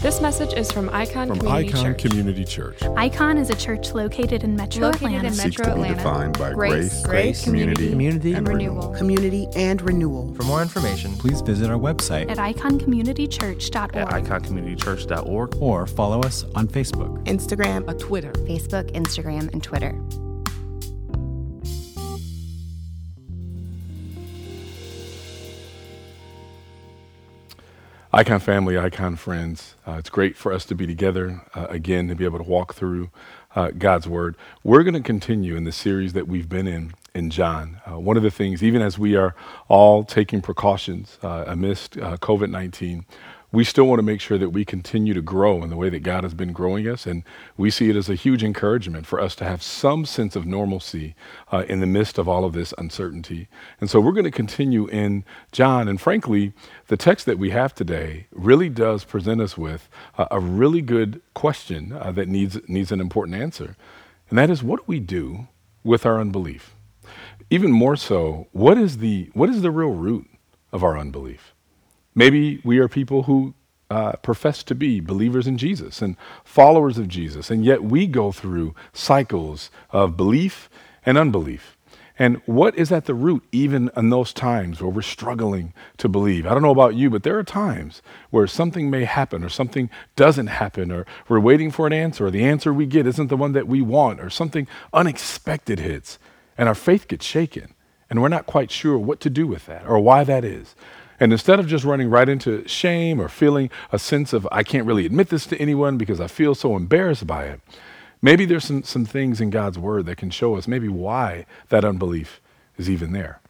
This message is from Icon From Community Icon Church. Community Church. Icon is a church located in Metro Located Atlanta. in seeks Metro to be defined by Grace, grace, grace, community, community, and and renewal. renewal. community, and renewal. For more information, please visit our website at iconcommunitychurch.org. at iconcommunitychurch.org. or follow us on Facebook. Instagram, a Twitter. Facebook, Instagram, and Twitter. Icon family, Icon friends, uh, it's great for us to be together uh, again to be able to walk through uh, God's Word. We're going to continue in the series that we've been in in John. Uh, one of the things, even as we are all taking precautions uh, amidst uh, COVID 19, we still want to make sure that we continue to grow in the way that God has been growing us. And we see it as a huge encouragement for us to have some sense of normalcy uh, in the midst of all of this uncertainty. And so we're going to continue in John. And frankly, the text that we have today really does present us with uh, a really good question uh, that needs, needs an important answer. And that is what do we do with our unbelief? Even more so, what is the, what is the real root of our unbelief? Maybe we are people who uh, profess to be believers in Jesus and followers of Jesus, and yet we go through cycles of belief and unbelief. And what is at the root, even in those times where we're struggling to believe? I don't know about you, but there are times where something may happen or something doesn't happen, or we're waiting for an answer, or the answer we get isn't the one that we want, or something unexpected hits, and our faith gets shaken, and we're not quite sure what to do with that or why that is. And instead of just running right into shame or feeling a sense of, I can't really admit this to anyone because I feel so embarrassed by it, maybe there's some, some things in God's word that can show us maybe why that unbelief is even there.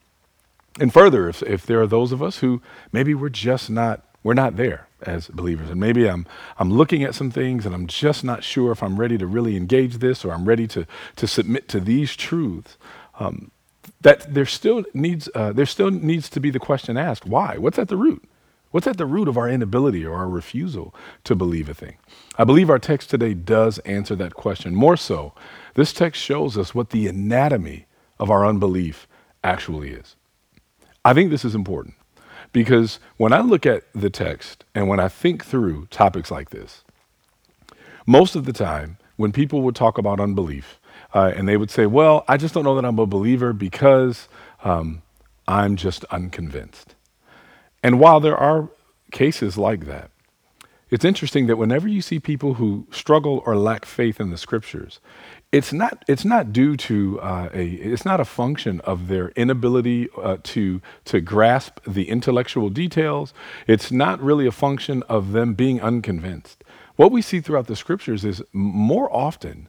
And further, if, if there are those of us who maybe we're just not, we're not there as believers, and maybe I'm, I'm looking at some things and I'm just not sure if I'm ready to really engage this or I'm ready to, to submit to these truths, um, that there still needs uh, there still needs to be the question asked why? What's at the root? What's at the root of our inability or our refusal to believe a thing? I believe our text today does answer that question. More so this text shows us what the anatomy of our unbelief actually is. I think this is important because when i look at the text and when i think through topics like this most of the time when people would talk about unbelief uh, and they would say, Well, I just don't know that I'm a believer because um, I'm just unconvinced. And while there are cases like that, it's interesting that whenever you see people who struggle or lack faith in the scriptures, it's not, it's not due to uh, a, it's not a function of their inability uh, to, to grasp the intellectual details. It's not really a function of them being unconvinced. What we see throughout the scriptures is more often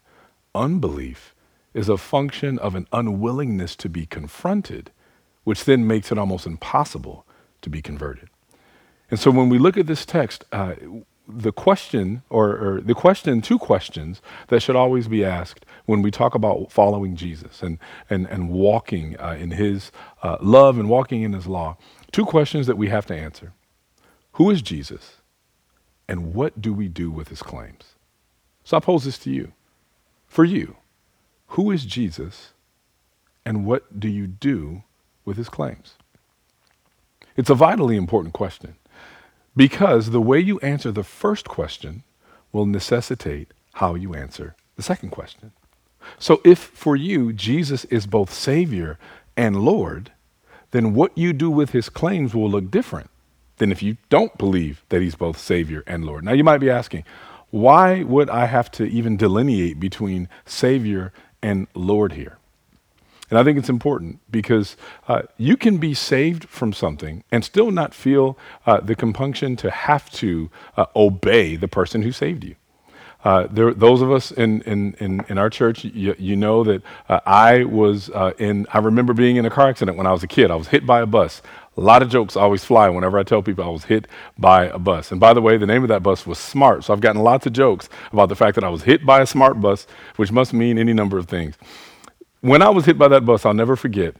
unbelief is a function of an unwillingness to be confronted, which then makes it almost impossible to be converted. And so when we look at this text, uh, the question, or, or, the question, two questions that should always be asked when we talk about following Jesus and, and, and walking uh, in his uh, love and walking in his law, two questions that we have to answer Who is Jesus? And what do we do with his claims? So I pose this to you. For you, who is Jesus and what do you do with his claims? It's a vitally important question because the way you answer the first question will necessitate how you answer the second question. So, if for you Jesus is both Savior and Lord, then what you do with his claims will look different than if you don't believe that he's both Savior and Lord. Now, you might be asking, why would I have to even delineate between Savior and Lord here? And I think it's important because uh, you can be saved from something and still not feel uh, the compunction to have to uh, obey the person who saved you. Uh, there, those of us in, in, in, in our church, you, you know that uh, I was uh, in, I remember being in a car accident when I was a kid. I was hit by a bus. A lot of jokes always fly whenever I tell people I was hit by a bus. And by the way, the name of that bus was Smart. So I've gotten lots of jokes about the fact that I was hit by a smart bus, which must mean any number of things. When I was hit by that bus, I'll never forget.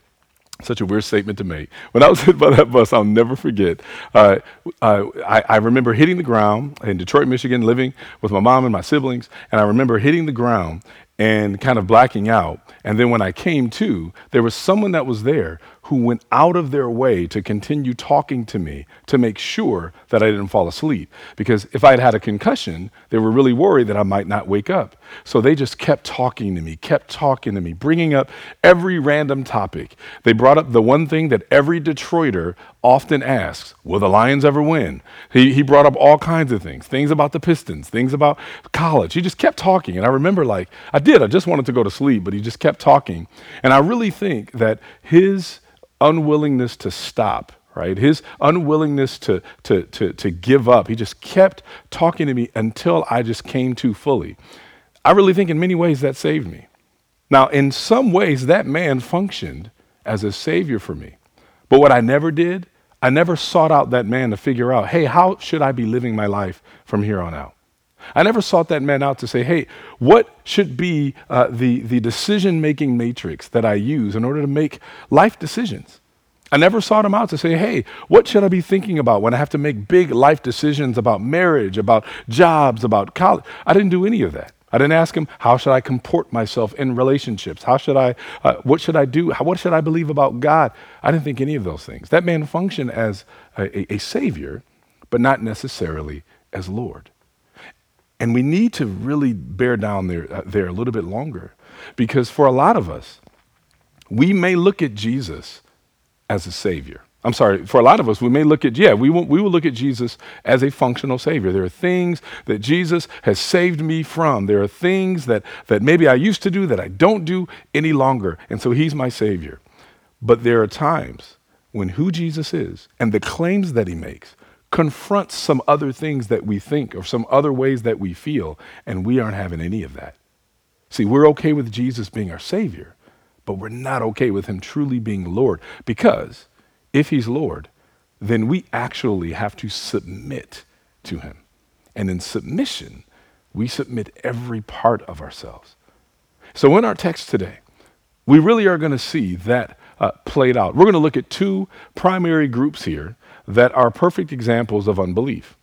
Such a weird statement to make. When I was hit by that bus, I'll never forget. Uh, uh, I, I, remember hitting the ground in Detroit, Michigan, living with my mom and my siblings, and I remember hitting the ground and kind of blacking out. And then when I came to, there was someone that was there who went out of their way to continue talking to me to make sure that I didn't fall asleep. Because if I had had a concussion, they were really worried that I might not wake up. So they just kept talking to me, kept talking to me, bringing up every random topic. They brought up the one thing that every Detroiter often asks Will the Lions ever win? He, he brought up all kinds of things things about the Pistons, things about college. He just kept talking. And I remember, like, I did, I just wanted to go to sleep, but he just kept talking. And I really think that his unwillingness to stop, right? His unwillingness to, to, to, to give up. He just kept talking to me until I just came to fully. I really think in many ways that saved me. Now, in some ways, that man functioned as a savior for me. But what I never did, I never sought out that man to figure out, hey, how should I be living my life from here on out? I never sought that man out to say, hey, what should be uh, the, the decision making matrix that I use in order to make life decisions? I never sought him out to say, hey, what should I be thinking about when I have to make big life decisions about marriage, about jobs, about college? I didn't do any of that. I didn't ask him, how should I comport myself in relationships? How should I, uh, what should I do? How, what should I believe about God? I didn't think any of those things. That man functioned as a, a, a savior, but not necessarily as Lord. And we need to really bear down there, uh, there a little bit longer because for a lot of us, we may look at Jesus as a savior. I'm sorry, for a lot of us, we may look at, yeah, we will, we will look at Jesus as a functional savior. There are things that Jesus has saved me from. There are things that, that maybe I used to do that I don't do any longer. And so he's my savior. But there are times when who Jesus is and the claims that he makes confronts some other things that we think or some other ways that we feel, and we aren't having any of that. See, we're okay with Jesus being our Savior, but we're not okay with Him truly being Lord because if He's Lord, then we actually have to submit to Him. And in submission, we submit every part of ourselves. So in our text today, we really are going to see that uh, played out. We're going to look at two primary groups here that are perfect examples of unbelief.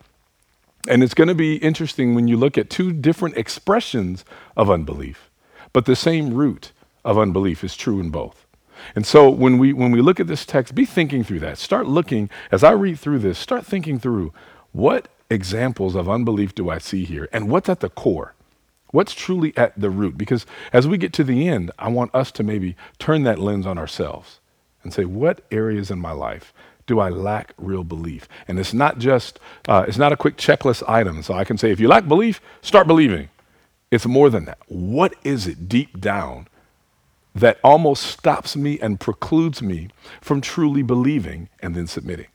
And it's going to be interesting when you look at two different expressions of unbelief, but the same root of unbelief is true in both. And so when we when we look at this text, be thinking through that. Start looking as I read through this, start thinking through what examples of unbelief do I see here and what's at the core? What's truly at the root? Because as we get to the end, I want us to maybe turn that lens on ourselves and say, what areas in my life do I lack real belief? And it's not just, uh, it's not a quick checklist item. So I can say, if you lack belief, start believing. It's more than that. What is it deep down that almost stops me and precludes me from truly believing and then submitting?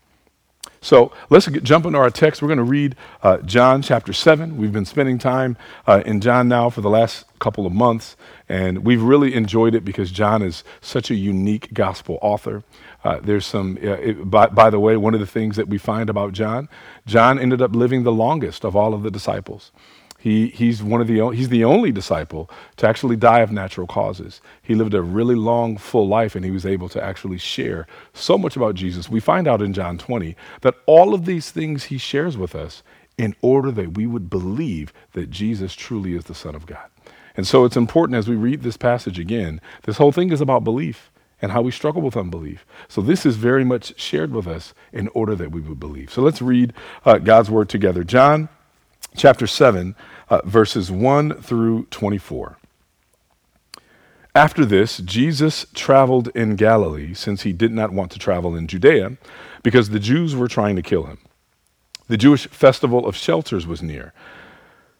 So let's get, jump into our text. We're going to read uh, John chapter 7. We've been spending time uh, in John now for the last couple of months, and we've really enjoyed it because John is such a unique gospel author. Uh, there's some, uh, it, by, by the way, one of the things that we find about John, John ended up living the longest of all of the disciples. He, he's, one of the, he's the only disciple to actually die of natural causes. He lived a really long, full life, and he was able to actually share so much about Jesus. We find out in John 20 that all of these things he shares with us in order that we would believe that Jesus truly is the Son of God. And so it's important as we read this passage again, this whole thing is about belief and how we struggle with unbelief. So this is very much shared with us in order that we would believe. So let's read uh, God's word together. John chapter 7, uh, verses 1 through 24. After this, Jesus traveled in Galilee, since he did not want to travel in Judea, because the Jews were trying to kill him. The Jewish festival of shelters was near.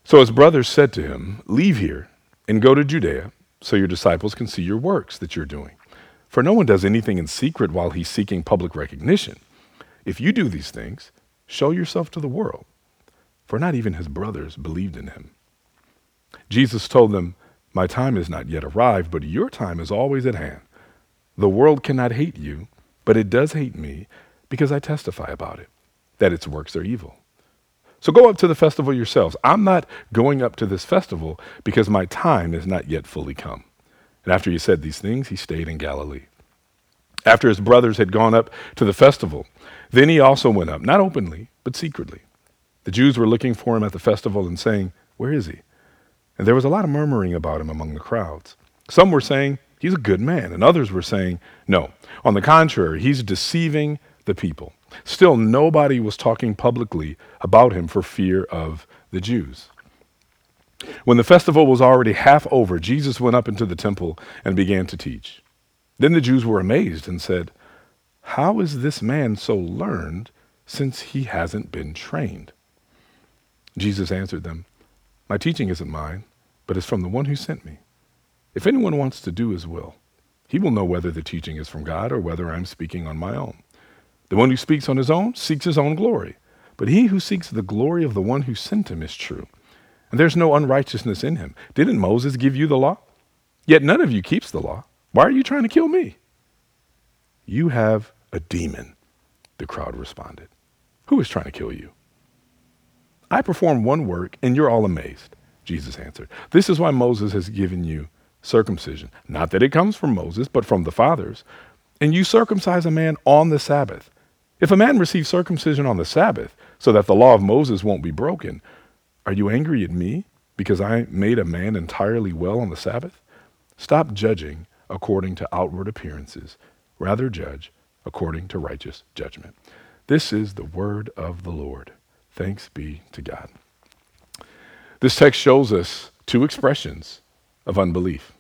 So his brothers said to him, Leave here and go to Judea, so your disciples can see your works that you're doing. For no one does anything in secret while he's seeking public recognition. If you do these things, show yourself to the world for not even his brothers believed in him. Jesus told them, My time is not yet arrived, but your time is always at hand. The world cannot hate you, but it does hate me because I testify about it, that its works are evil. So go up to the festival yourselves. I'm not going up to this festival because my time is not yet fully come. And after he said these things, he stayed in Galilee. After his brothers had gone up to the festival, then he also went up, not openly, but secretly. The Jews were looking for him at the festival and saying, Where is he? And there was a lot of murmuring about him among the crowds. Some were saying, He's a good man. And others were saying, No. On the contrary, he's deceiving the people. Still, nobody was talking publicly about him for fear of the Jews. When the festival was already half over, Jesus went up into the temple and began to teach. Then the Jews were amazed and said, How is this man so learned since he hasn't been trained? Jesus answered them, My teaching isn't mine, but is from the one who sent me. If anyone wants to do his will, he will know whether the teaching is from God or whether I'm speaking on my own. The one who speaks on his own seeks his own glory, but he who seeks the glory of the one who sent him is true. And there's no unrighteousness in him. Didn't Moses give you the law? Yet none of you keeps the law. Why are you trying to kill me? You have a demon, the crowd responded. Who is trying to kill you? I perform one work and you're all amazed, Jesus answered. This is why Moses has given you circumcision. Not that it comes from Moses, but from the fathers. And you circumcise a man on the Sabbath. If a man receives circumcision on the Sabbath, so that the law of Moses won't be broken, are you angry at me because I made a man entirely well on the Sabbath? Stop judging according to outward appearances. Rather, judge according to righteous judgment. This is the word of the Lord. Thanks be to God. This text shows us two expressions of unbelief.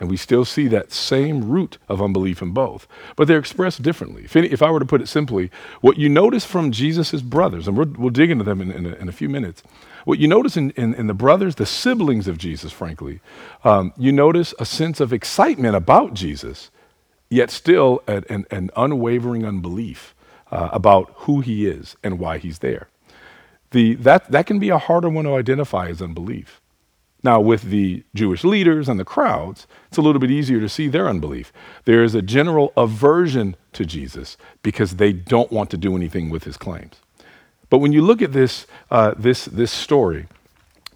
And we still see that same root of unbelief in both, but they're expressed differently. If, any, if I were to put it simply, what you notice from Jesus' brothers, and we'll dig into them in, in, a, in, a, few minutes, what you notice in, in, in, the brothers, the siblings of Jesus, frankly, um, you notice a sense of excitement about Jesus, yet still an, an, an unwavering unbelief uh, about who he is and why he's there. The, that, that can be a harder one to identify as unbelief. Now, with the Jewish leaders and the crowds, it's a little bit easier to see their unbelief. There is a general aversion to Jesus because they don't want to do anything with his claims. But when you look at this, uh, this, this story,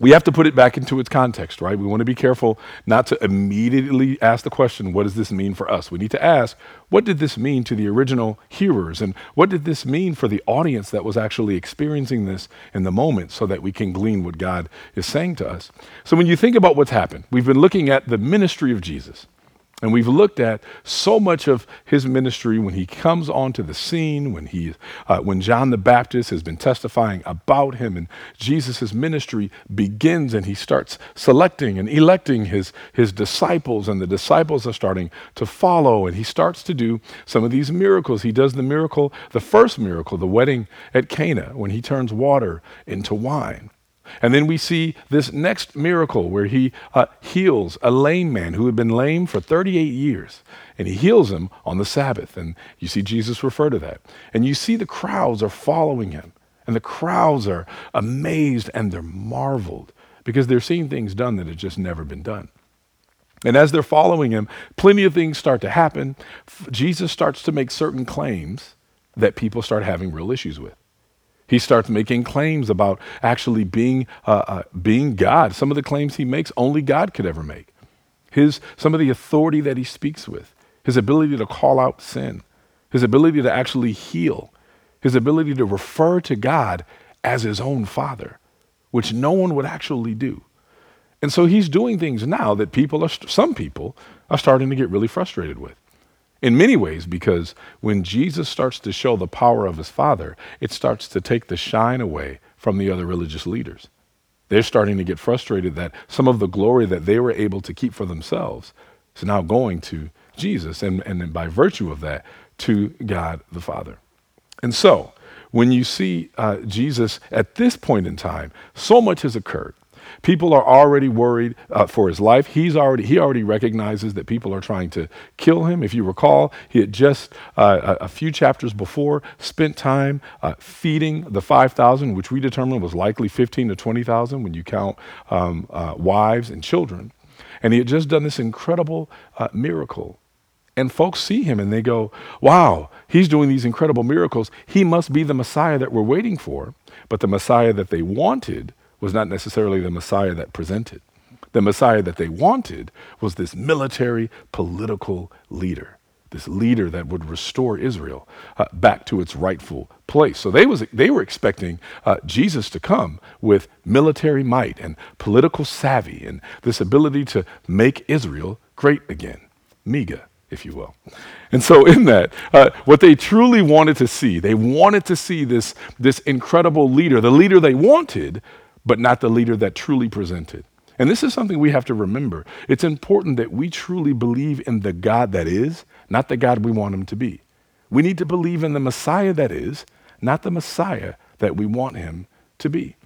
we have to put it back into its context, right? We want to be careful not to immediately ask the question, what does this mean for us? We need to ask, what did this mean to the original hearers? And what did this mean for the audience that was actually experiencing this in the moment so that we can glean what God is saying to us? So when you think about what's happened, we've been looking at the ministry of Jesus. And we've looked at so much of his ministry when he comes onto the scene, when, he, uh, when John the Baptist has been testifying about him, and Jesus' ministry begins and he starts selecting and electing his, his disciples, and the disciples are starting to follow, and he starts to do some of these miracles. He does the miracle, the first miracle, the wedding at Cana, when he turns water into wine. And then we see this next miracle where he uh, heals a lame man who had been lame for 38 years. And he heals him on the Sabbath. And you see Jesus refer to that. And you see the crowds are following him. And the crowds are amazed and they're marveled because they're seeing things done that had just never been done. And as they're following him, plenty of things start to happen. Jesus starts to make certain claims that people start having real issues with. He starts making claims about actually being, uh, uh, being God. Some of the claims he makes, only God could ever make. His, some of the authority that he speaks with, his ability to call out sin, his ability to actually heal, his ability to refer to God as his own father, which no one would actually do. And so he's doing things now that people are, some people are starting to get really frustrated with in many ways because when Jesus starts to show the power of his Father, it starts to take the shine away from the other religious leaders. They're starting to get frustrated that some of the glory that they were able to keep for themselves is now going to Jesus, and, and by virtue of that, to God the Father. And so, when you see uh, Jesus at this point in time, so much has occurred. People are already worried uh, for his life. He's already, he already recognizes that people are trying to kill him. If you recall, he had just, uh, a, few chapters before, spent time uh, feeding the 5,000, which we determined was likely 15 to 20,000 when you count um, uh, wives and children. And he had just done this incredible uh, miracle. And folks see him and they go, wow, he's doing these incredible miracles. He must be the Messiah that we're waiting for. But the Messiah that they wanted was not necessarily the Messiah that presented. The Messiah that they wanted was this military political leader, this leader that would restore Israel uh, back to its rightful place. So they, was, they were expecting uh, Jesus to come with military might and political savvy and this ability to make Israel great again. MEGA, if you will. And so, in that, uh, what they truly wanted to see, they wanted to see this, this incredible leader, the leader they wanted, but not the leader that truly presented. And this is something we have to remember. It's important that we truly believe in the God that is, not the God we want him to be. We need to believe in the Messiah that is, not the Messiah that we want him to be.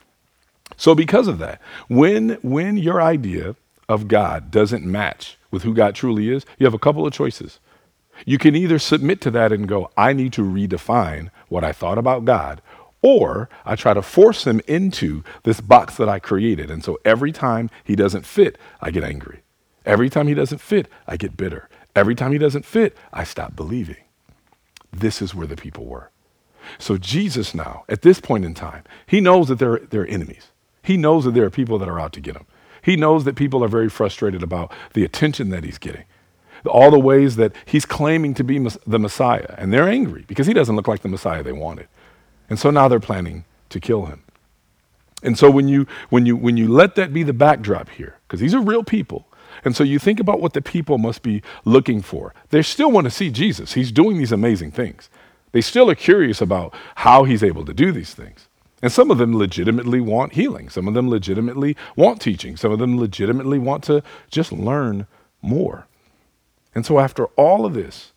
So, because of that, when, when your idea of God doesn't match with who God truly is, you have a couple of choices. You can either submit to that and go, I need to redefine what I thought about God, or I try to force him into this box that I created. And so every time he doesn't fit, I get angry. Every time he doesn't fit, I get bitter. Every time he doesn't fit, I stop believing. This is where the people were. So Jesus now, at this point in time, he knows that they're, they're enemies. He knows that there are people that are out to get him. He knows that people are very frustrated about the attention that he's getting, all the ways that he's claiming to be the Messiah. And they're angry because he doesn't look like the Messiah they wanted. And so now they're planning to kill him. And so when you when you when you let that be the backdrop here, because these are real people, and so you think about what the people must be looking for. They still want to see Jesus. He's doing these amazing things. They still are curious about how he's able to do these things. And some of them legitimately want healing. Some of them legitimately want teaching. Some of them legitimately want to just learn more. And so after all of this,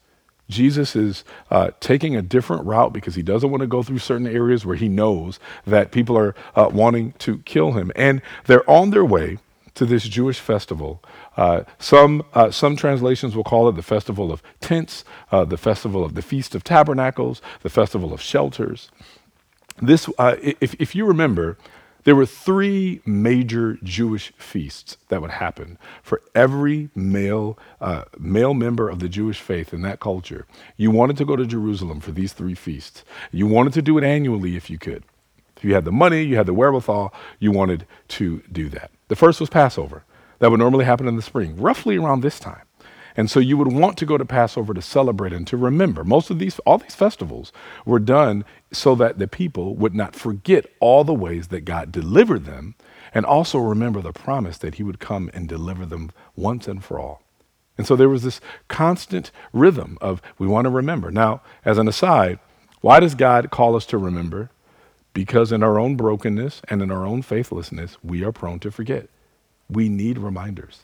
Jesus is uh, taking a different route because he doesn't want to go through certain areas where he knows that people are uh, wanting to kill him. And they're on their way to this Jewish festival. Uh, some, uh, some translations will call it the Festival of Tents, uh, the Festival of the Feast of Tabernacles, the Festival of Shelters. This, uh, if, if you remember, there were three major Jewish feasts that would happen for every male, uh, male member of the Jewish faith in that culture. You wanted to go to Jerusalem for these three feasts. You wanted to do it annually if you could. If you had the money, you had the wherewithal, you wanted to do that. The first was Passover. That would normally happen in the spring, roughly around this time. And so you would want to go to Passover to celebrate and to remember. Most of these, all these festivals were done so that the people would not forget all the ways that God delivered them and also remember the promise that he would come and deliver them once and for all. And so there was this constant rhythm of we want to remember. Now, as an aside, why does God call us to remember? Because in our own brokenness and in our own faithlessness, we are prone to forget. We need reminders.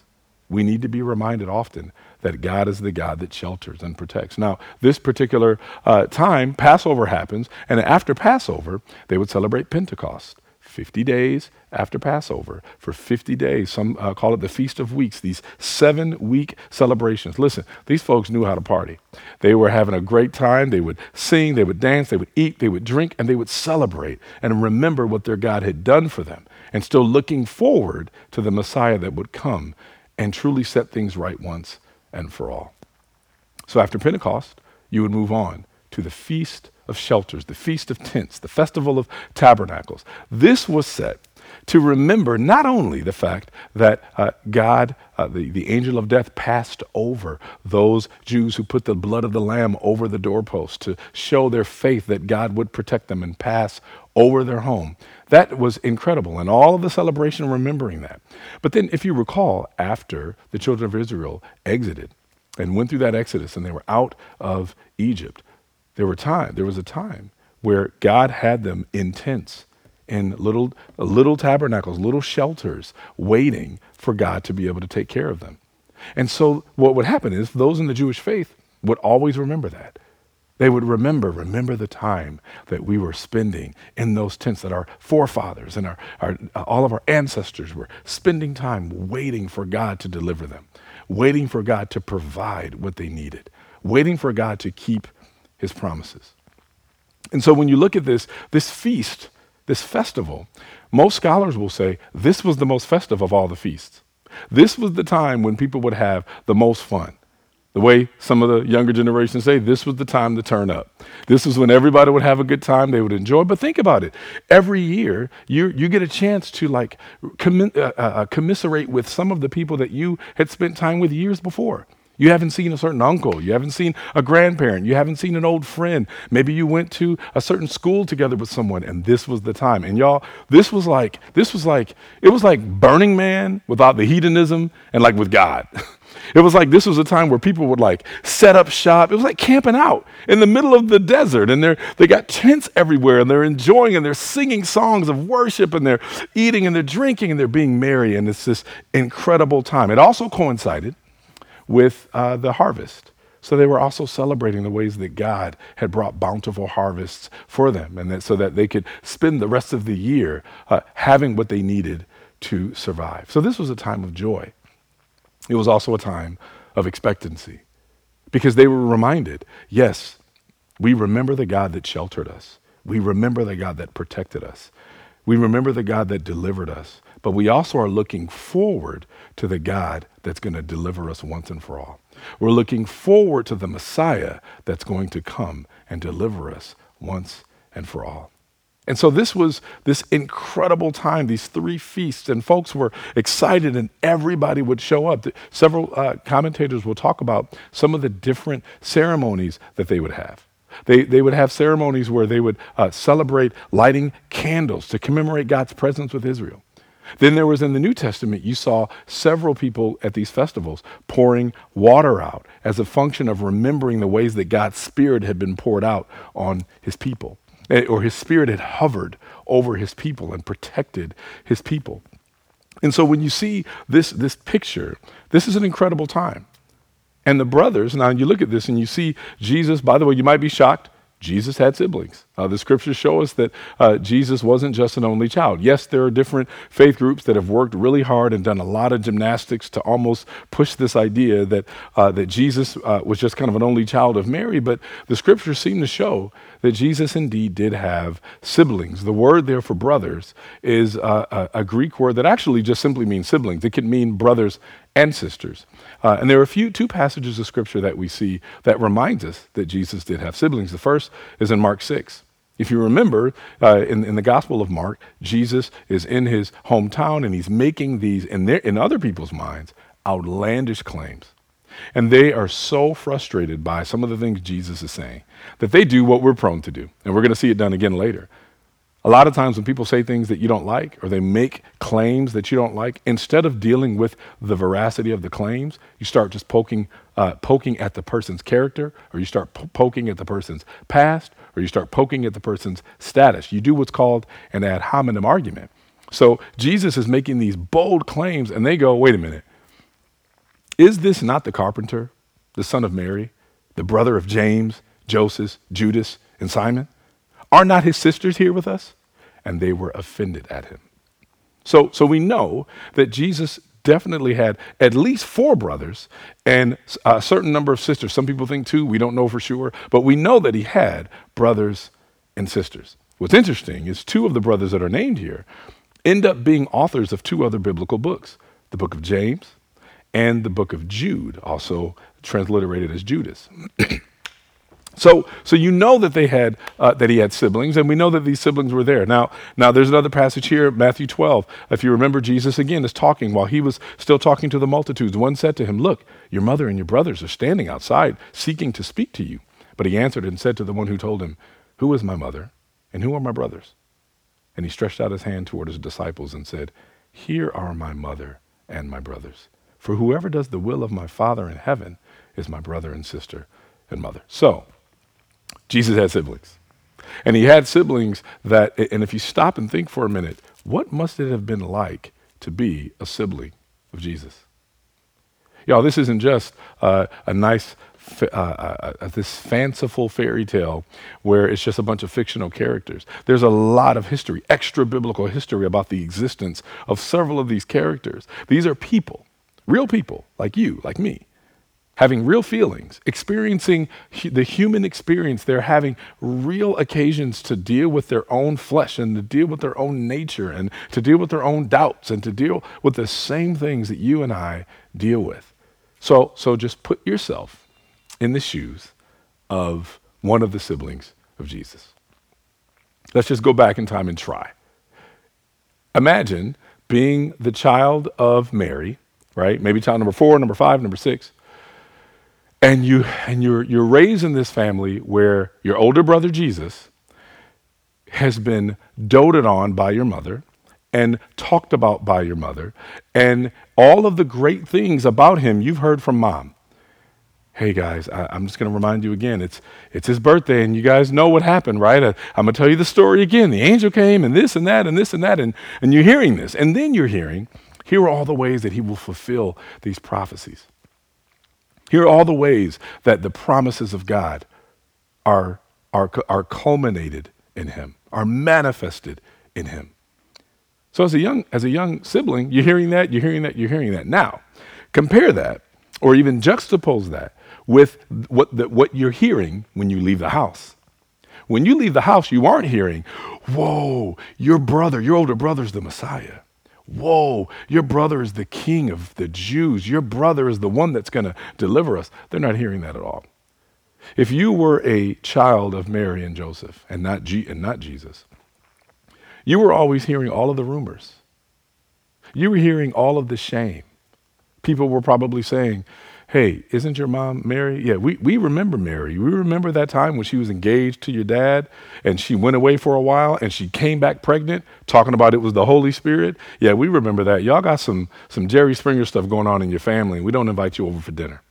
We need to be reminded often that God is the God that shelters and protects. Now, this particular uh, time, Passover happens, and after Passover, they would celebrate Pentecost. 50 days after Passover, for 50 days, some uh, call it the Feast of Weeks, these seven week celebrations. Listen, these folks knew how to party. They were having a great time. They would sing, they would dance, they would eat, they would drink, and they would celebrate and remember what their God had done for them, and still looking forward to the Messiah that would come and truly set things right once and for all. So after Pentecost, you would move on to the Feast of Shelters, the Feast of Tents, the Festival of Tabernacles. This was set to remember not only the fact that uh, God, uh, the, the angel of death, passed over those Jews who put the blood of the Lamb over the doorpost to show their faith that God would protect them and pass over their home. That was incredible, and all of the celebration remembering that. But then, if you recall, after the children of Israel exited and went through that exodus and they were out of Egypt, there were time, there was a time where God had them in tents in little little tabernacles, little shelters, waiting for God to be able to take care of them. And so what would happen is those in the Jewish faith would always remember that. They would remember, remember the time that we were spending in those tents, that our forefathers and our, our, uh, all of our ancestors were spending time waiting for God to deliver them, waiting for God to provide what they needed, waiting for God to keep his promises. And so when you look at this, this feast, this festival, most scholars will say this was the most festive of all the feasts. This was the time when people would have the most fun. The way some of the younger generations say, this was the time to turn up. This was when everybody would have a good time, they would enjoy. But think about it. Every year, you, you get a chance to like uh, uh, uh, commiserate with some of the people that you had spent time with years before. You haven't seen a certain uncle. You haven't seen a grandparent. You haven't seen an old friend. Maybe you went to a certain school together with someone and this was the time. And y'all, this was like, this was like, it was like Burning Man without the hedonism and like with God. It was like this was a time where people would like set up shop. It was like camping out in the middle of the desert, and they're they got tents everywhere, and they're enjoying and they're singing songs of worship, and they're eating and they're drinking and they're being merry, and it's this incredible time. It also coincided with uh, the harvest. So they were also celebrating the ways that God had brought bountiful harvests for them, and that so that they could spend the rest of the year uh, having what they needed to survive. So this was a time of joy. It was also a time of expectancy because they were reminded yes, we remember the God that sheltered us, we remember the God that protected us, we remember the God that delivered us, but we also are looking forward to the God that's going to deliver us once and for all. We're looking forward to the Messiah that's going to come and deliver us once and for all. And so this was this incredible time, these three feasts, and folks were excited, and everybody would show up. Several uh, commentators will talk about some of the different ceremonies that they would have. They, they would have ceremonies where they would uh, celebrate lighting candles to commemorate God's presence with Israel. Then there was in the New Testament, you saw several people at these festivals pouring water out as a function of remembering the ways that God's Spirit had been poured out on his people. Eh, or his spirit had hovered over his people and protected his people. And so when you see this, this picture, this is an incredible time. And the brothers, now you look at this and you see Jesus, by the way, you might be shocked. Jesus had siblings. Uh, the scriptures show us that uh, Jesus wasn't just an only child. Yes, there are different faith groups that have worked really hard and done a lot of gymnastics to almost push this idea that, uh, that Jesus uh, was just kind of an only child of Mary, but the scriptures seem to show that Jesus indeed did have siblings. The word there for brothers is uh, a, a Greek word that actually just simply means siblings, it can mean brothers and sisters. Uh, and there are a few two passages of scripture that we see that reminds us that Jesus did have siblings. The first is in Mark 6. If you remember, uh, in, in the Gospel of Mark, Jesus is in his hometown and he's making these, in, their, in other people's minds, outlandish claims. And they are so frustrated by some of the things Jesus is saying that they do what we're prone to do. And we're going to see it done again later. A lot of times when people say things that you don't like or they make claims that you don't like, instead of dealing with the veracity of the claims, you start just poking, uh, poking at the person's character or you start po- poking at the person's past or you start poking at the person's status. You do what's called an ad hominem argument. So Jesus is making these bold claims and they go, wait a minute. Is this not the carpenter, the son of Mary, the brother of James, Joseph, Judas, and Simon? Are not his sisters here with us? And they were offended at him. So, so we know that Jesus definitely had at least four brothers and a certain number of sisters. Some people think two, we don't know for sure, but we know that he had brothers and sisters. What's interesting is two of the brothers that are named here end up being authors of two other biblical books the book of James and the book of Jude, also transliterated as Judas. So, so you know that they had uh, that he had siblings, and we know that these siblings were there. Now, now there's another passage here, Matthew 12. If you remember, Jesus again is talking while he was still talking to the multitudes. One said to him, "Look, your mother and your brothers are standing outside, seeking to speak to you." But he answered and said to the one who told him, "Who is my mother, and who are my brothers?" And he stretched out his hand toward his disciples and said, "Here are my mother and my brothers. For whoever does the will of my Father in heaven is my brother and sister and mother." So. Jesus had siblings. And he had siblings that, and if you stop and think for a minute, what must it have been like to be a sibling of Jesus? Y'all, this isn't just uh, a nice, uh, uh, uh, this fanciful fairy tale where it's just a bunch of fictional characters. There's a lot of history, extra biblical history about the existence of several of these characters. These are people, real people like you, like me, having real feelings, experiencing the human experience. They're having real occasions to deal with their own flesh and to deal with their own nature and to deal with their own doubts and to deal with the same things that you and I deal with. So, so just put yourself in the shoes of one of the siblings of Jesus. Let's just go back in time and try. Imagine being the child of Mary, right? Maybe child number four, number five, number six And you and you're you're raised in this family where your older brother Jesus has been doted on by your mother and talked about by your mother, and all of the great things about him you've heard from mom. Hey guys, I, am just going to remind you again. It's it's his birthday, and you guys know what happened, right? I, I'm going to tell you the story again. The angel came, and this and that, and this and that, and and you're hearing this, and then you're hearing. Here are all the ways that he will fulfill these prophecies. Here are all the ways that the promises of God are are are culminated in him, are manifested in him. So as a young as a young sibling, you're hearing that, you're hearing that, you're hearing that. Now, compare that or even juxtapose that with what the, what you're hearing when you leave the house. When you leave the house, you aren't hearing, "Whoa, your brother, your older brother's the Messiah." Whoa, your brother is the king of the Jews. Your brother is the one that's going to deliver us. They're not hearing that at all. If you were a child of Mary and Joseph and not, and not Jesus, you were always hearing all of the rumors. You were hearing all of the shame. People were probably saying, Hey, isn't your mom Mary? Yeah, we, we remember Mary. We remember that time when she was engaged to your dad and she went away for a while and she came back pregnant, talking about it was the Holy Spirit. Yeah, we remember that. Y'all got some, some Jerry Springer stuff going on in your family. We don't invite you over for dinner.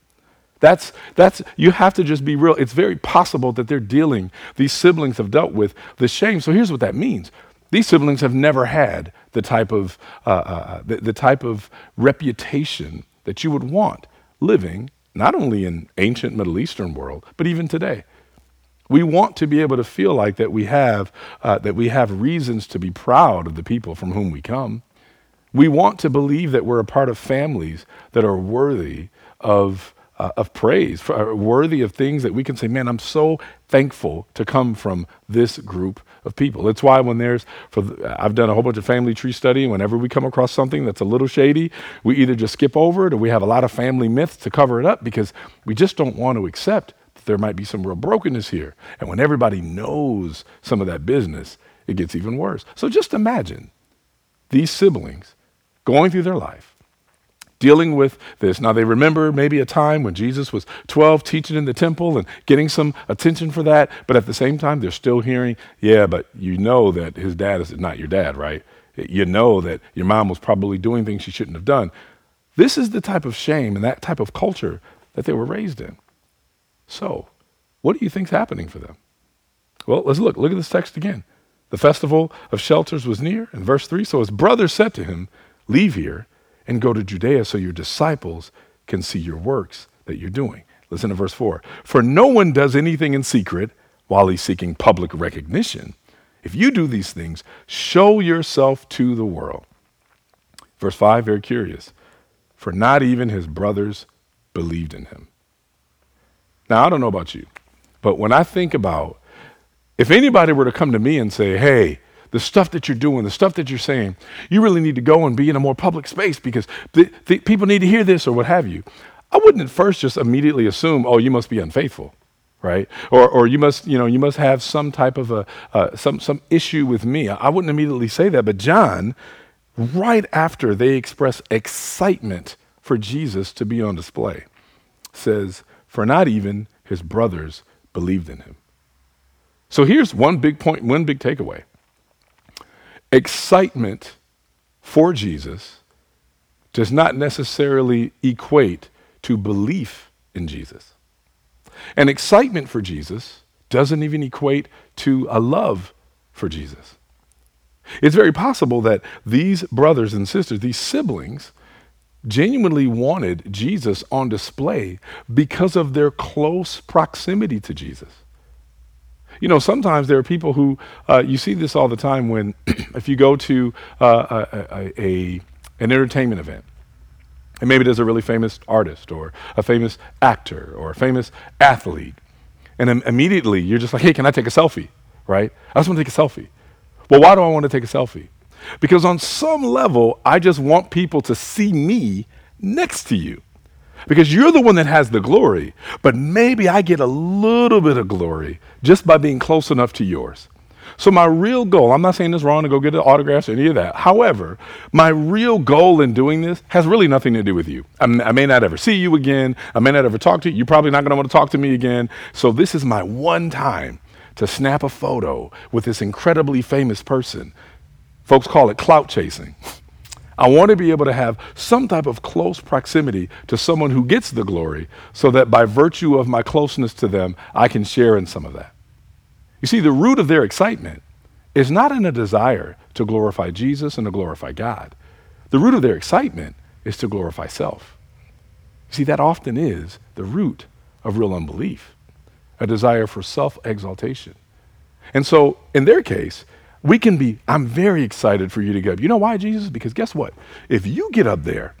That's, that's, you have to just be real. It's very possible that they're dealing, these siblings have dealt with the shame. So here's what that means these siblings have never had the type of, uh, uh, uh, the, the type of reputation that you would want living not only in ancient Middle Eastern world, but even today. We want to be able to feel like that we have uh, that we have reasons to be proud of the people from whom we come. We want to believe that we're a part of families that are worthy of uh, of praise, for, uh, worthy of things that we can say, man, I'm so thankful to come from this group of people. It's why when there's, for the, I've done a whole bunch of family tree study. Whenever we come across something that's a little shady, we either just skip over it or we have a lot of family myths to cover it up because we just don't want to accept that there might be some real brokenness here. And when everybody knows some of that business, it gets even worse. So just imagine these siblings going through their life dealing with this. Now, they remember maybe a time when Jesus was 12 teaching in the temple and getting some attention for that, but at the same time, they're still hearing, yeah, but you know that his dad is not your dad, right? You know that your mom was probably doing things she shouldn't have done. This is the type of shame and that type of culture that they were raised in. So, what do you think's happening for them? Well, let's look. Look at this text again. The festival of shelters was near, in verse 3. So his brother said to him, Leave here and go to Judea so your disciples can see your works that you're doing. Listen to verse 4. For no one does anything in secret while he's seeking public recognition. If you do these things, show yourself to the world. Verse 5, very curious. For not even his brothers believed in him. Now, I don't know about you, but when I think about if anybody were to come to me and say, hey, the stuff that you're doing, the stuff that you're saying, you really need to go and be in a more public space because the, people need to hear this or what have you. I wouldn't at first just immediately assume, oh, you must be unfaithful, right? Or, or you must, you know, you must have some type of a uh, some some issue with me. I wouldn't immediately say that, but John, right after they express excitement for Jesus to be on display, says, "For not even his brothers believed in him." So here's one big point, one big takeaway excitement for Jesus does not necessarily equate to belief in Jesus. And excitement for Jesus doesn't even equate to a love for Jesus. It's very possible that these brothers and sisters, these siblings, genuinely wanted Jesus on display because of their close proximity to Jesus you know, sometimes there are people who, uh, you see this all the time when, if you go to uh, a, a, an entertainment event, and maybe there's a really famous artist or a famous actor or a famous athlete, and Im- immediately you're just like, hey, can I take a selfie? Right? I just want to take a selfie. Well, why do I want to take a selfie? Because on some level, I just want people to see me next to you because you're the one that has the glory, but maybe I get a little bit of glory just by being close enough to yours. So, my real goal, I'm not saying it's wrong to go get the autographs or any of that. However, my real goal in doing this has really nothing to do with you. I may not ever see you again. I may not ever talk to you. You're probably not going to want to talk to me again. So, this is my one time to snap a photo with this incredibly famous person. Folks call it clout chasing. I want to be able to have some type of close proximity to someone who gets the glory so that by virtue of my closeness to them, I can share in some of that. You see, the root of their excitement is not in a desire to glorify Jesus and to glorify God. The root of their excitement is to glorify self. You see, that often is the root of real unbelief, a desire for self exaltation. And so, in their case, we can be, I'm very excited for you to get up. You know why, Jesus? Because guess what? If you get up there,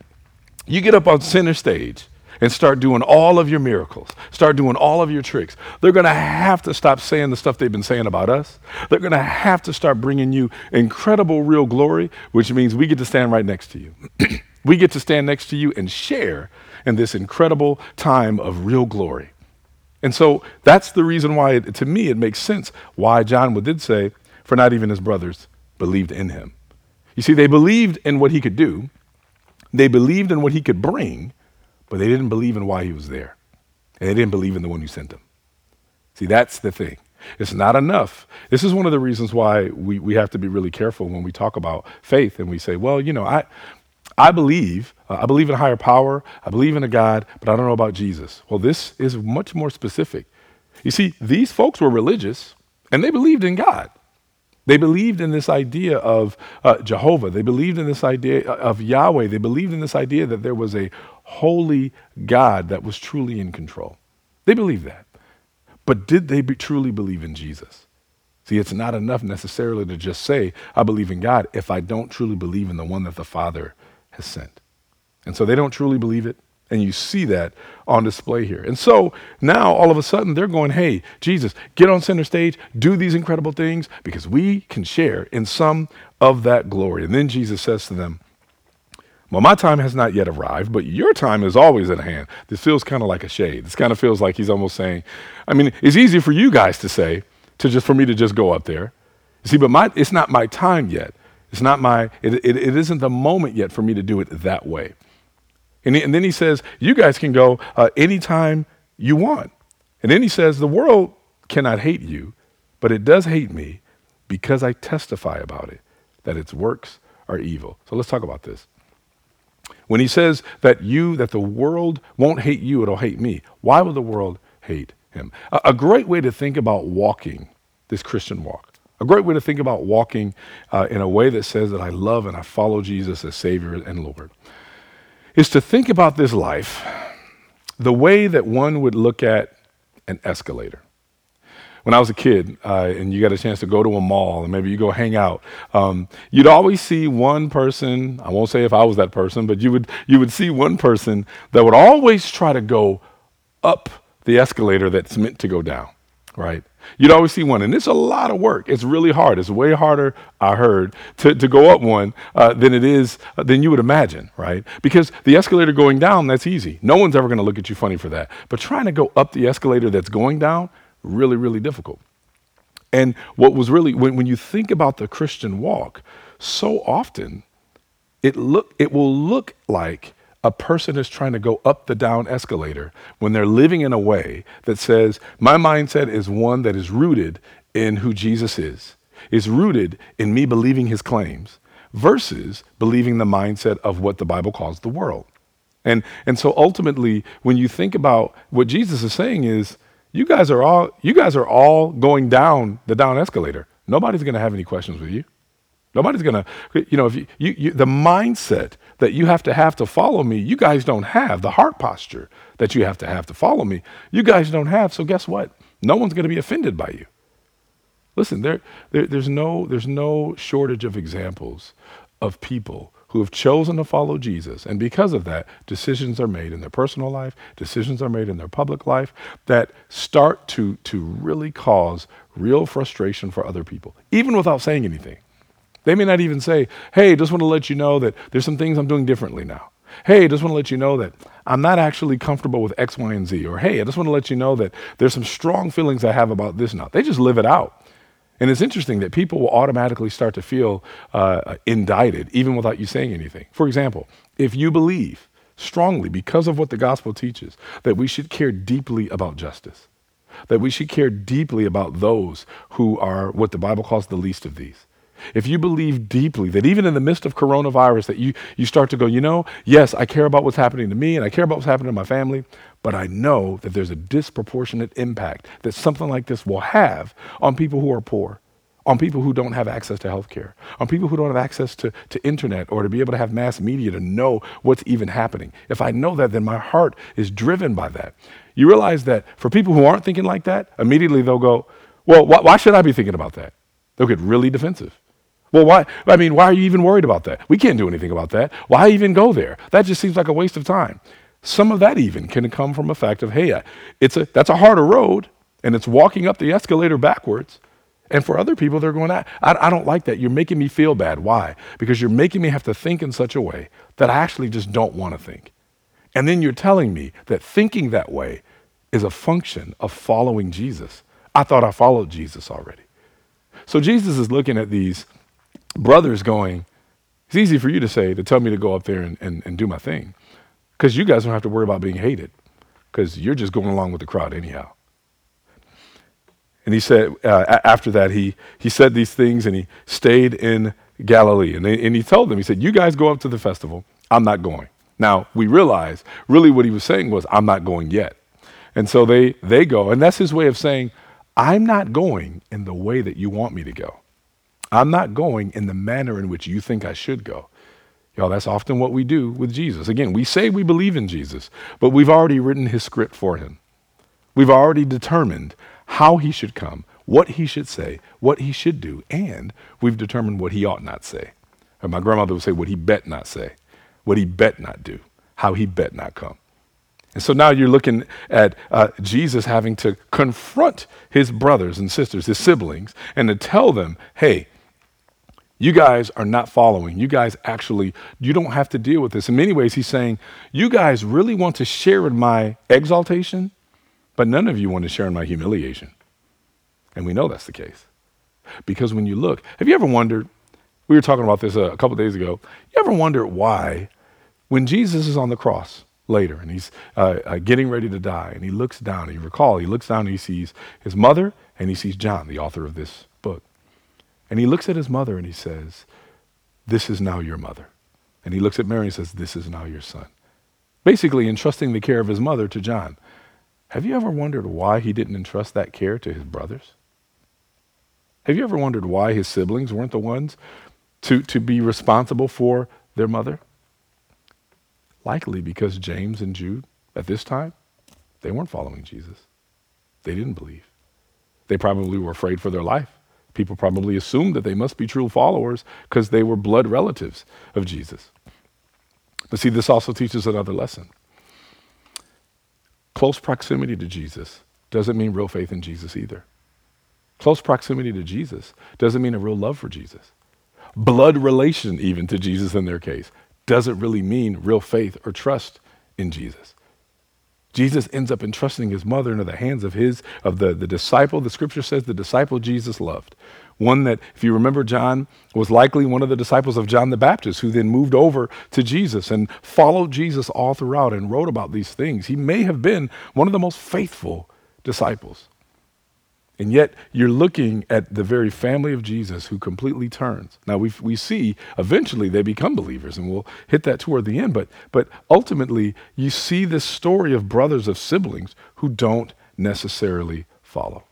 you get up on center stage and start doing all of your miracles, start doing all of your tricks, they're going to have to stop saying the stuff they've been saying about us. They're going to have to start bringing you incredible real glory, which means we get to stand right next to you. we get to stand next to you and share in this incredible time of real glory. And so that's the reason why, it, to me, it makes sense why John would did say, for not even his brothers believed in him. You see, they believed in what he could do, they believed in what he could bring, but they didn't believe in why he was there. And they didn't believe in the one who sent him. See, that's the thing. It's not enough. This is one of the reasons why we, we have to be really careful when we talk about faith and we say, well, you know, I, I believe, uh, I believe in a higher power, I believe in a God, but I don't know about Jesus. Well, this is much more specific. You see, these folks were religious and they believed in God. They believed in this idea of uh, Jehovah. They believed in this idea of Yahweh. They believed in this idea that there was a holy God that was truly in control. They believed that. But did they be, truly believe in Jesus? See, it's not enough necessarily to just say, I believe in God, if I don't truly believe in the one that the Father has sent. And so they don't truly believe it. And you see that on display here. And so now all of a sudden they're going, hey, Jesus, get on center stage, do these incredible things because we can share in some of that glory. And then Jesus says to them, well, my time has not yet arrived, but your time is always at hand. This feels kind of like a shade. This kind of feels like he's almost saying, I mean, it's easy for you guys to say, to just for me to just go up there. You see, but my, it's not my time yet. It's not my, it, it, it isn't the moment yet for me to do it that way. And, he, and then he says, You guys can go uh, anytime you want. And then he says, The world cannot hate you, but it does hate me because I testify about it, that its works are evil. So let's talk about this. When he says that you, that the world won't hate you, it'll hate me, why will the world hate him? A, a great way to think about walking this Christian walk, a great way to think about walking uh, in a way that says that I love and I follow Jesus as Savior and Lord is to think about this life the way that one would look at an escalator. When I was a kid uh, and you got a chance to go to a mall and maybe you go hang out, um, you'd always see one person. I won't say if I was that person, but you would, you would see one person that would always try to go up the escalator that's meant to go down, right? You'd always see one, and it's a lot of work. It's really hard. It's way harder, I heard, to, to go up one uh, than it is uh, than you would imagine, right? Because the escalator going down, that's easy. No one's ever going to look at you funny for that. But trying to go up the escalator that's going down, really, really difficult. And what was really when, when you think about the Christian walk, so often it look it will look like a person is trying to go up the down escalator when they're living in a way that says, my mindset is one that is rooted in who Jesus is, is rooted in me believing his claims, versus believing the mindset of what the Bible calls the world. And, and so ultimately, when you think about what Jesus is saying is, you guys are all you guys are all going down the down escalator. Nobody's going to have any questions with you. Nobody's going to, you know, if you, you, you, the mindset that you have to have to follow me, you guys don't have. The heart posture that you have to have to follow me, you guys don't have. So guess what? No one's going to be offended by you. Listen, there, there, there's, no, there's no shortage of examples of people who have chosen to follow Jesus. And because of that, decisions are made in their personal life, decisions are made in their public life that start to, to really cause real frustration for other people, even without saying anything. They may not even say, hey, just want to let you know that there's some things I'm doing differently now. Hey, just want to let you know that I'm not actually comfortable with X, Y, and Z. Or hey, I just want to let you know that there's some strong feelings I have about this now. They just live it out. And it's interesting that people will automatically start to feel uh, indicted even without you saying anything. For example, if you believe strongly, because of what the gospel teaches, that we should care deeply about justice, that we should care deeply about those who are what the Bible calls the least of these. If you believe deeply that even in the midst of coronavirus that you you start to go, you know, yes, I care about what's happening to me and I care about what's happening to my family, but I know that there's a disproportionate impact that something like this will have on people who are poor, on people who don't have access to health care, on people who don't have access to, to internet or to be able to have mass media to know what's even happening. If I know that, then my heart is driven by that. You realize that for people who aren't thinking like that, immediately they'll go, Well, wh- why should I be thinking about that? They'll get really defensive. Well, why? I mean, why are you even worried about that? We can't do anything about that. Why even go there? That just seems like a waste of time. Some of that even can come from a fact of, hey, uh, it's a, that's a harder road, and it's walking up the escalator backwards. And for other people, they're going, I, I, don't like that. You're making me feel bad. Why? Because you're making me have to think in such a way that I actually just don't want to think. And then you're telling me that thinking that way is a function of following Jesus. I thought I followed Jesus already. So Jesus is looking at these brothers going, It's easy for you to say, to tell me to go up there and, and, and do my thing, because you guys don't have to worry about being hated, because you're just going along with the crowd anyhow. And he said, uh, after that, he, he said these things and he stayed in Galilee. And, they, and he told them, he said, You guys go up to the festival. I'm not going. Now, we realize really what he was saying was, I'm not going yet. And so they, they go. And that's his way of saying, I'm not going in the way that you want me to go. I'm not going in the manner in which you think I should go. Y'all, that's often what we do with Jesus. Again, we say we believe in Jesus, but we've already written his script for him. We've already determined how he should come, what he should say, what he should do, and we've determined what he ought not say. Or my grandmother would say what he bet not say, what he bet not do, how he bet not come. And so now you're looking at uh, Jesus having to confront his brothers and sisters, his siblings, and to tell them, hey, you guys are not following. You guys actually, you don't have to deal with this. In many ways, he's saying, You guys really want to share in my exaltation, but none of you want to share in my humiliation. And we know that's the case. Because when you look, have you ever wondered? We were talking about this a, a couple days ago. You ever wonder why, when Jesus is on the cross later and he's uh, uh, getting ready to die, and he looks down, and you recall, he looks down and he sees his mother and he sees John, the author of this. And he looks at his mother and he says, This is now your mother. And he looks at Mary and says, This is now your son. Basically, entrusting the care of his mother to John. Have you ever wondered why he didn't entrust that care to his brothers? Have you ever wondered why his siblings weren't the ones to, to be responsible for their mother? Likely because James and Jude, at this time, they weren't following Jesus. They didn't believe. They probably were afraid for their life. People probably assumed that they must be true followers because they were blood relatives of Jesus. But see, this also teaches another lesson. Close proximity to Jesus doesn't mean real faith in Jesus either. Close proximity to Jesus doesn't mean a real love for Jesus. Blood relation, even to Jesus in their case, doesn't really mean real faith or trust in Jesus. Jesus ends up entrusting his mother into the hands of his of the, the disciple. The scripture says the disciple Jesus loved. One that, if you remember, John was likely one of the disciples of John the Baptist, who then moved over to Jesus and followed Jesus all throughout and wrote about these things. He may have been one of the most faithful disciples. And yet, you're looking at the very family of Jesus who completely turns. Now, we, we see eventually they become believers, and we'll hit that toward the end. But, but ultimately, you see this story of brothers, of siblings who don't necessarily follow.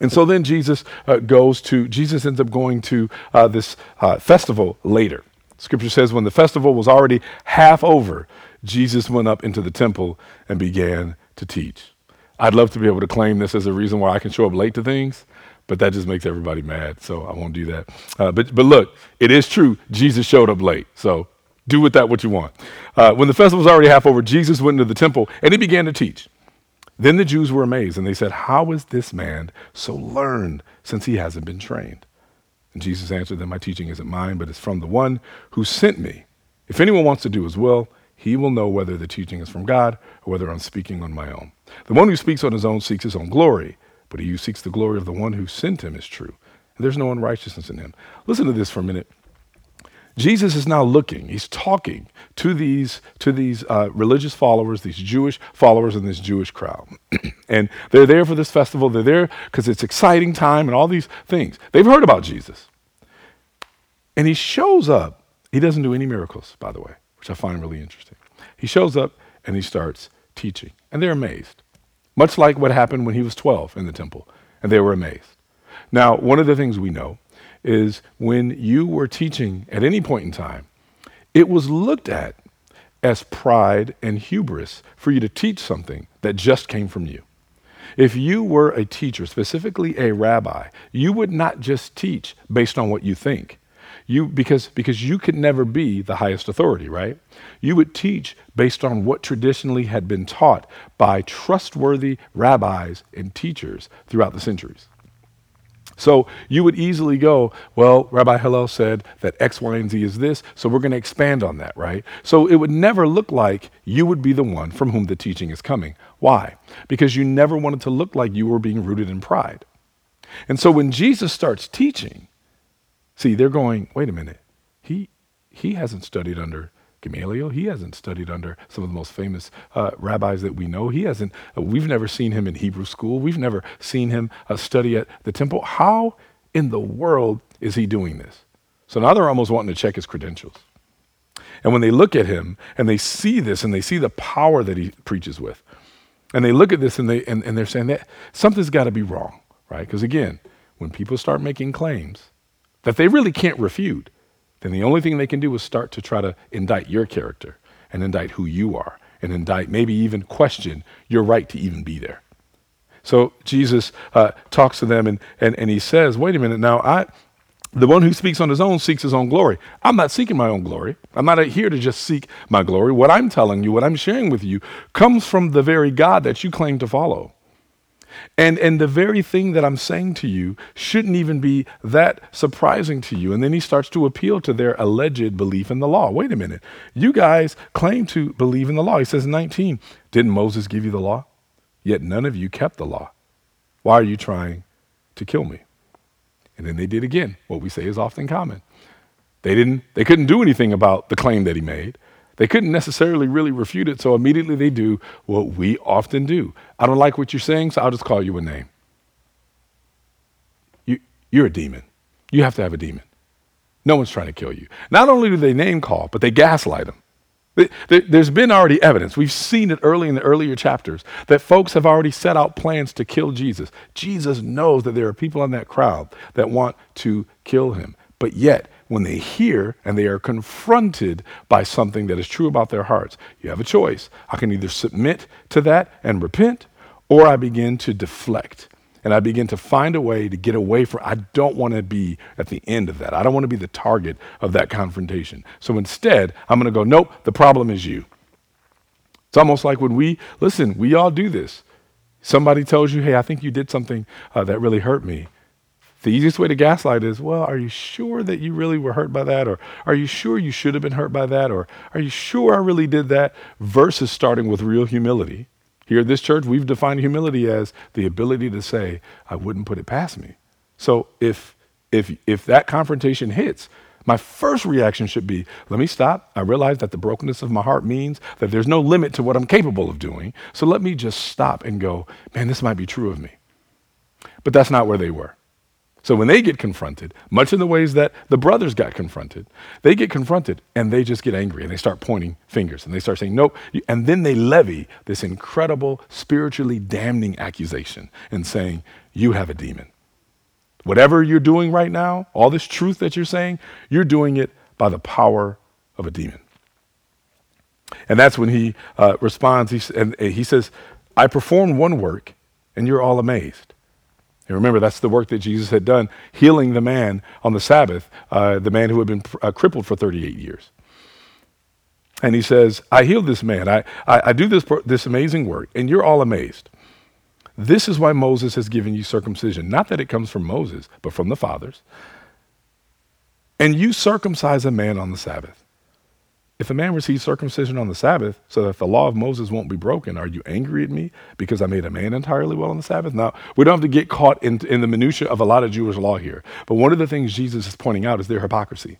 And so then Jesus uh, goes to, Jesus ends up going to uh, this uh, festival later. Scripture says when the festival was already half over, Jesus went up into the temple and began to teach. I'd love to be able to claim this as a reason why I can show up late to things, but that just makes everybody mad. So I won't do that. Uh, but, but look, it is true. Jesus showed up late. So do with that what you want. Uh, when the festival was already half over, Jesus went into the temple and he began to teach. Then the Jews were amazed and they said, How is this man so learned since he hasn't been trained? And Jesus answered them, My teaching isn't mine, but it's from the one who sent me. If anyone wants to do his will, he will know whether the teaching is from God or whether I'm speaking on my own. The one who speaks on his own seeks his own glory, but he who seeks the glory of the one who sent him is true. There's no unrighteousness in him. Listen to this for a minute. Jesus is now looking, he's talking to these, to these uh, religious followers, these Jewish followers in this Jewish crowd. and they're there for this festival. They're there because it's exciting time and all these things. They've heard about Jesus. And he shows up. He doesn't do any miracles, by the way, which I find really interesting. He shows up and he starts teaching. And they're amazed, much like what happened when he was 12 in the temple. And they were amazed. Now, one of the things we know is when you were teaching at any point in time, it was looked at as pride and hubris for you to teach something that just came from you. If you were a teacher, specifically a rabbi, you would not just teach based on what you think. You because because you could never be the highest authority, right? You would teach based on what traditionally had been taught by trustworthy rabbis and teachers throughout the centuries. So you would easily go, well, Rabbi Hillel said that X, Y, and Z is this, so we're going to expand on that, right? So it would never look like you would be the one from whom the teaching is coming. Why? Because you never wanted to look like you were being rooted in pride. And so when Jesus starts teaching, see, they're going, wait a minute, he, he hasn't studied under Gamaliel. He hasn't studied under some of the most famous uh, rabbis that we know. He hasn't, uh, we've never seen him in Hebrew school. We've never seen him uh, study at the temple. How in the world is he doing this? So now they're almost wanting to check his credentials. And when they look at him and they see this and they see the power that he preaches with, and they look at this and, they, and, and they're saying that something's got to be wrong, right? Because again, when people start making claims that they really can't refute, then the only thing they can do is start to try to indict your character and indict who you are and indict, maybe even question your right to even be there. So Jesus uh, talks to them and, and, and he says, wait a minute, now I, the one who speaks on his own seeks his own glory. I'm not seeking my own glory. I'm not here to just seek my glory. What I'm telling you, what I'm sharing with you, comes from the very God that you claim to follow. And, and the very thing that I'm saying to you shouldn't even be that surprising to you. And then he starts to appeal to their alleged belief in the law. Wait a minute. You guys claim to believe in the law. He says 19, Didn't Moses give you the law? Yet none of you kept the law. Why are you trying to kill me? And then they did again what we say is often common. They didn't they couldn't do anything about the claim that he made. They couldn't necessarily really refute it, so immediately they do what we often do. I don't like what you're saying, so I'll just call you a name. You, you're a demon. You have to have a demon. No one's trying to kill you. Not only do they name call, but they gaslight them. There's been already evidence. We've seen it early in the earlier chapters that folks have already set out plans to kill Jesus. Jesus knows that there are people in that crowd that want to kill him. But yet, when they hear and they are confronted by something that is true about their hearts, you have a choice. I can either submit to that and repent, or I begin to deflect and I begin to find a way to get away from I don't want to be at the end of that. I don't want to be the target of that confrontation. So instead, I'm going to go, nope, the problem is you. It's almost like when we listen, we all do this. Somebody tells you, hey, I think you did something uh, that really hurt me. The easiest way to gaslight is, well, are you sure that you really were hurt by that? Or are you sure you should have been hurt by that? Or are you sure I really did that? Versus starting with real humility. Here at this church, we've defined humility as the ability to say, I wouldn't put it past me. So if if if that confrontation hits, my first reaction should be, let me stop. I realize that the brokenness of my heart means that there's no limit to what I'm capable of doing. So let me just stop and go, man, this might be true of me. But that's not where they were. So when they get confronted, much in the ways that the brothers got confronted, they get confronted and they just get angry and they start pointing fingers and they start saying, nope. And then they levy this incredible, spiritually damning accusation and saying, you have a demon. Whatever you're doing right now, all this truth that you're saying, you're doing it by the power of a demon. And that's when he uh, responds, he, and he says, I performed one work and you're all amazed. And remember, that's the work that Jesus had done, healing the man on the Sabbath, uh, the man who had been uh, crippled for 38 years. And he says, I healed this man. I, I, I do this, this amazing work, and you're all amazed. This is why Moses has given you circumcision. Not that it comes from Moses, but from the fathers. And you circumcise a man on the Sabbath. If a man receives circumcision on the Sabbath so that the law of Moses won't be broken, are you angry at me because I made a man entirely well on the Sabbath? Now, we don't have to get caught in, in the minutia of a lot of Jewish law here. But one of the things Jesus is pointing out is their hypocrisy.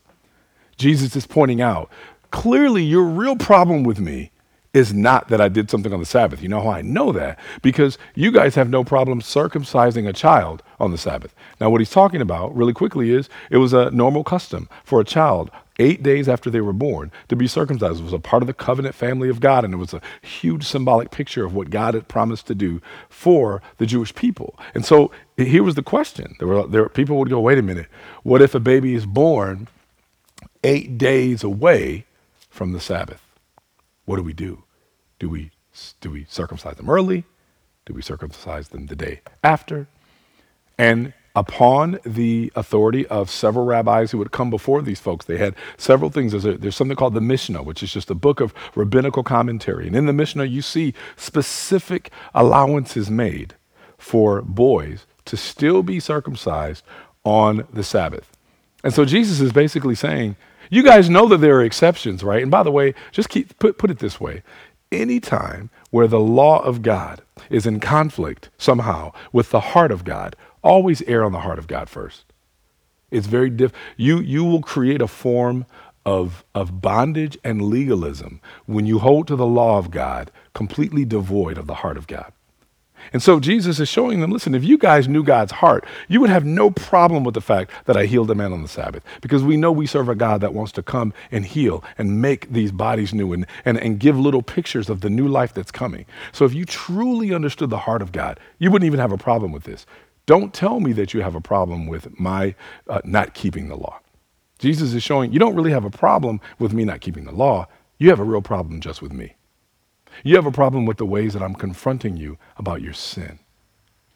Jesus is pointing out clearly your real problem with me is not that I did something on the Sabbath. You know how I know that? Because you guys have no problem circumcising a child on the Sabbath. Now, what he's talking about really quickly is it was a normal custom for a child eight days after they were born to be circumcised. It was a part of the covenant family of God, and it was a huge symbolic picture of what God had promised to do for the Jewish people. And so here was the question. There were there people would go, wait a minute, what if a baby is born eight days away from the Sabbath? What do we do? Do we, do we circumcise them early? Do we circumcise them the day after? And upon the authority of several rabbis who would come before these folks, they had several things. There's, a, there's something called the Mishnah, which is just a book of rabbinical commentary. And in the Mishnah, you see specific allowances made for boys to still be circumcised on the Sabbath. And so Jesus is basically saying, you guys know that there are exceptions, right? And by the way, just keep put, put it this way any time where the law of God is in conflict somehow with the heart of God, always err on the heart of God first. It's very diff. You you will create a form of of bondage and legalism when you hold to the law of God completely devoid of the heart of God. And so Jesus is showing them listen, if you guys knew God's heart, you would have no problem with the fact that I healed a man on the Sabbath because we know we serve a God that wants to come and heal and make these bodies new and, and, and give little pictures of the new life that's coming. So if you truly understood the heart of God, you wouldn't even have a problem with this. Don't tell me that you have a problem with my uh, not keeping the law. Jesus is showing you don't really have a problem with me not keeping the law. You have a real problem just with me. You have a problem with the ways that I'm confronting you about your sin.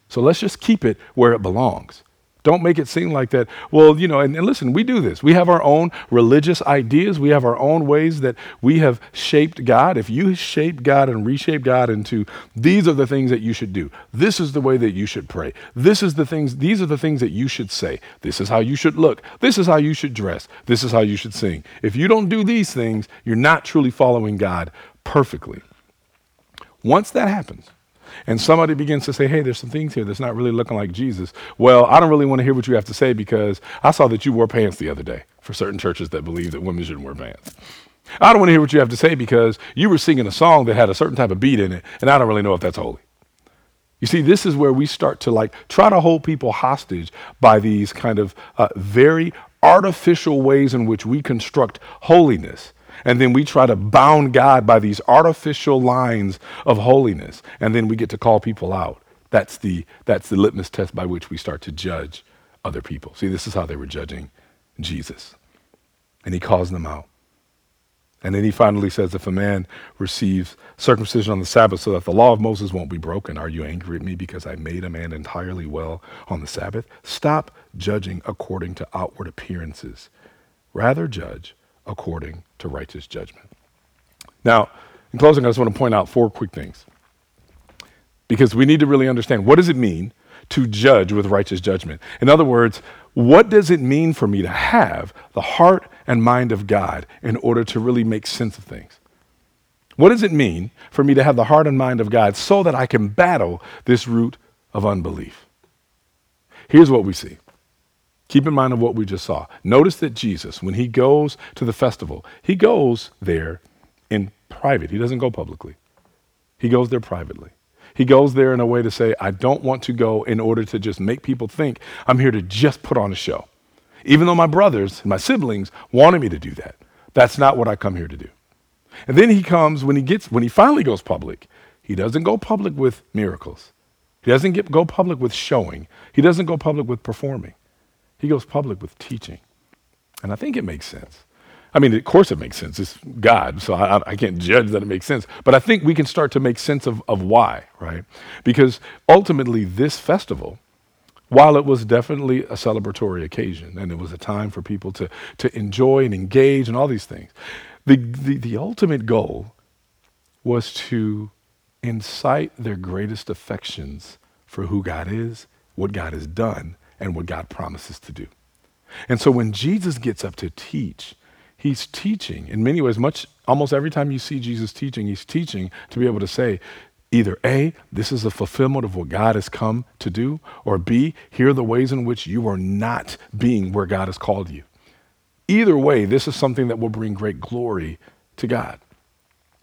So let's just keep it where it belongs. Don't make it seem like that. Well, you know, and, and, listen, we do this. We have our own religious ideas. We have our own ways that we have shaped God. If you shape God and reshape God into these are the things that you should do, this is the way that you should pray, this is the things, these are the things that you should say, this is how you should look, this is how you should dress, this is how you should sing. If you don't do these things, you're not truly following God perfectly. Once that happens, and somebody begins to say, hey, there's some things here that's not really looking like Jesus, well, I don't really want to hear what you have to say because I saw that you wore pants the other day for certain churches that believe that women shouldn't wear pants. I don't want to hear what you have to say because you were singing a song that had a certain type of beat in it, and I don't really know if that's holy. You see, this is where we start to like try to hold people hostage by these kind of uh, very artificial ways in which we construct holiness and then we try to bound God by these artificial lines of holiness. And then we get to call people out. That's the, that's the litmus test by which we start to judge other people. See, this is how they were judging Jesus. And he calls them out. And then he finally says, If a man receives circumcision on the Sabbath so that the law of Moses won't be broken, are you angry at me because I made a man entirely well on the Sabbath? Stop judging according to outward appearances. Rather, judge according to righteous judgment. Now, in closing, I just want to point out four quick things. Because we need to really understand what does it mean to judge with righteous judgment? In other words, what does it mean for me to have the heart and mind of God in order to really make sense of things? What does it mean for me to have the heart and mind of God so that I can battle this root of unbelief? Here's what we see Keep in mind of what we just saw. Notice that Jesus, when he goes to the festival, he goes there in private. He doesn't go publicly. He goes there privately. He goes there in a way to say, I don't want to go in order to just make people think I'm here to just put on a show. Even though my brothers, and my siblings wanted me to do that. That's not what I come here to do. And then he comes when he gets when he finally goes public. He doesn't go public with miracles. He doesn't get, go public with showing. He doesn't go public with performing. He goes public with teaching. And I think it makes sense. I mean, of course it makes sense. It's God, so I, I, can't judge that it makes sense. But I think we can start to make sense of, of why, right? Because ultimately, this festival, while it was definitely a celebratory occasion and it was a time for people to, to enjoy and engage and all these things, the, the, the ultimate goal was to incite their greatest affections for who God is, what God has done, and what God promises to do. And so when Jesus gets up to teach, he's teaching in many ways, much almost every time you see Jesus teaching, he's teaching to be able to say, either A, this is a fulfillment of what God has come to do, or B, here are the ways in which you are not being where God has called you. Either way, this is something that will bring great glory to God.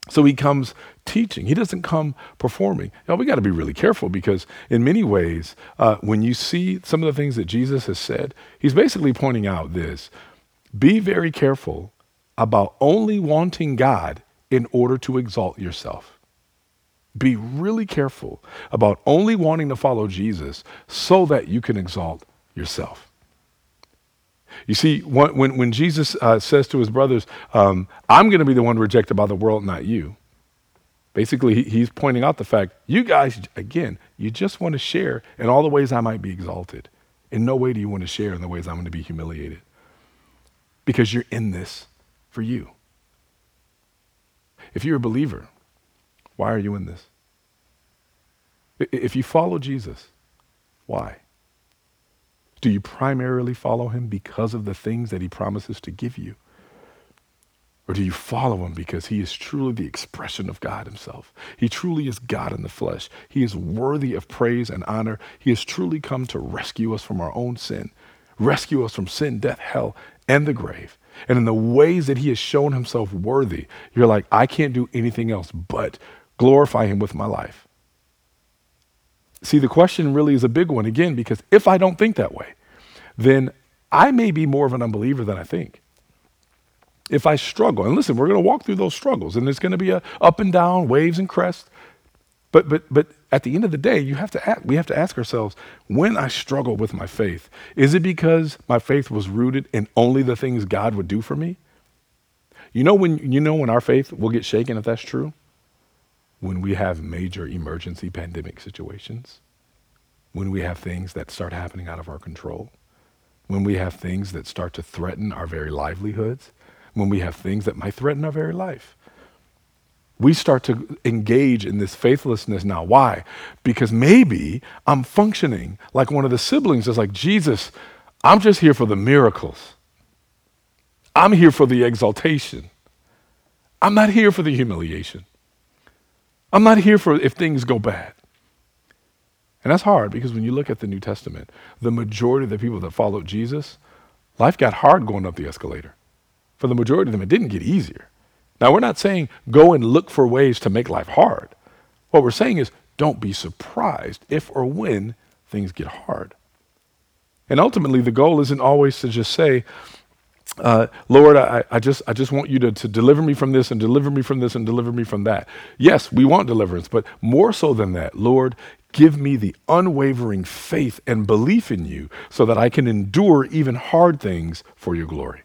So he comes teaching. He doesn't come performing. Now, we got to be really careful because, in many ways, uh, when you see some of the things that Jesus has said, he's basically pointing out this be very careful about only wanting God in order to exalt yourself. Be really careful about only wanting to follow Jesus so that you can exalt yourself. You see, when, when Jesus uh, says to his brothers, um, I'm going to be the one rejected by the world, not you. Basically, he's pointing out the fact, you guys, again, you just want to share in all the ways I might be exalted. In no way do you want to share in the ways I'm going to be humiliated. Because you're in this for you. If you're a believer, why are you in this? If you follow Jesus, why? Do you primarily follow him because of the things that he promises to give you? Or do you follow him because he is truly the expression of God himself? He truly is God in the flesh. He is worthy of praise and honor. He has truly come to rescue us from our own sin, rescue us from sin, death, hell, and the grave. And in the ways that he has shown himself worthy, you're like, I can't do anything else but glorify him with my life. See, the question really is a big one again, because if I don't think that way, then I may be more of an unbeliever than I think. If I struggle, and listen, we're going to walk through those struggles, and there's going to be a up and down, waves and crests. But but but at the end of the day, you have to ask, we have to ask ourselves, when I struggle with my faith, is it because my faith was rooted in only the things God would do for me? You know when you know when our faith will get shaken if that's true? When we have major emergency pandemic situations, when we have things that start happening out of our control, when we have things that start to threaten our very livelihoods, when we have things that might threaten our very life. We start to engage in this faithlessness now. Why? Because maybe I'm functioning like one of the siblings is like, Jesus, I'm just here for the miracles. I'm here for the exaltation. I'm not here for the humiliation. I'm not here for if things go bad. And that's hard because when you look at the New Testament, the majority of the people that followed Jesus, life got hard going up the escalator. For the majority of them, it didn't get easier. Now, we're not saying go and look for ways to make life hard. What we're saying is don't be surprised if or when things get hard. And ultimately, the goal isn't always to just say, uh, Lord, I, I, just, I just want you to, to deliver me from this and deliver me from this and deliver me from that. Yes, we want deliverance, but more so than that, Lord, give me the unwavering faith and belief in you so that I can endure even hard things for your glory.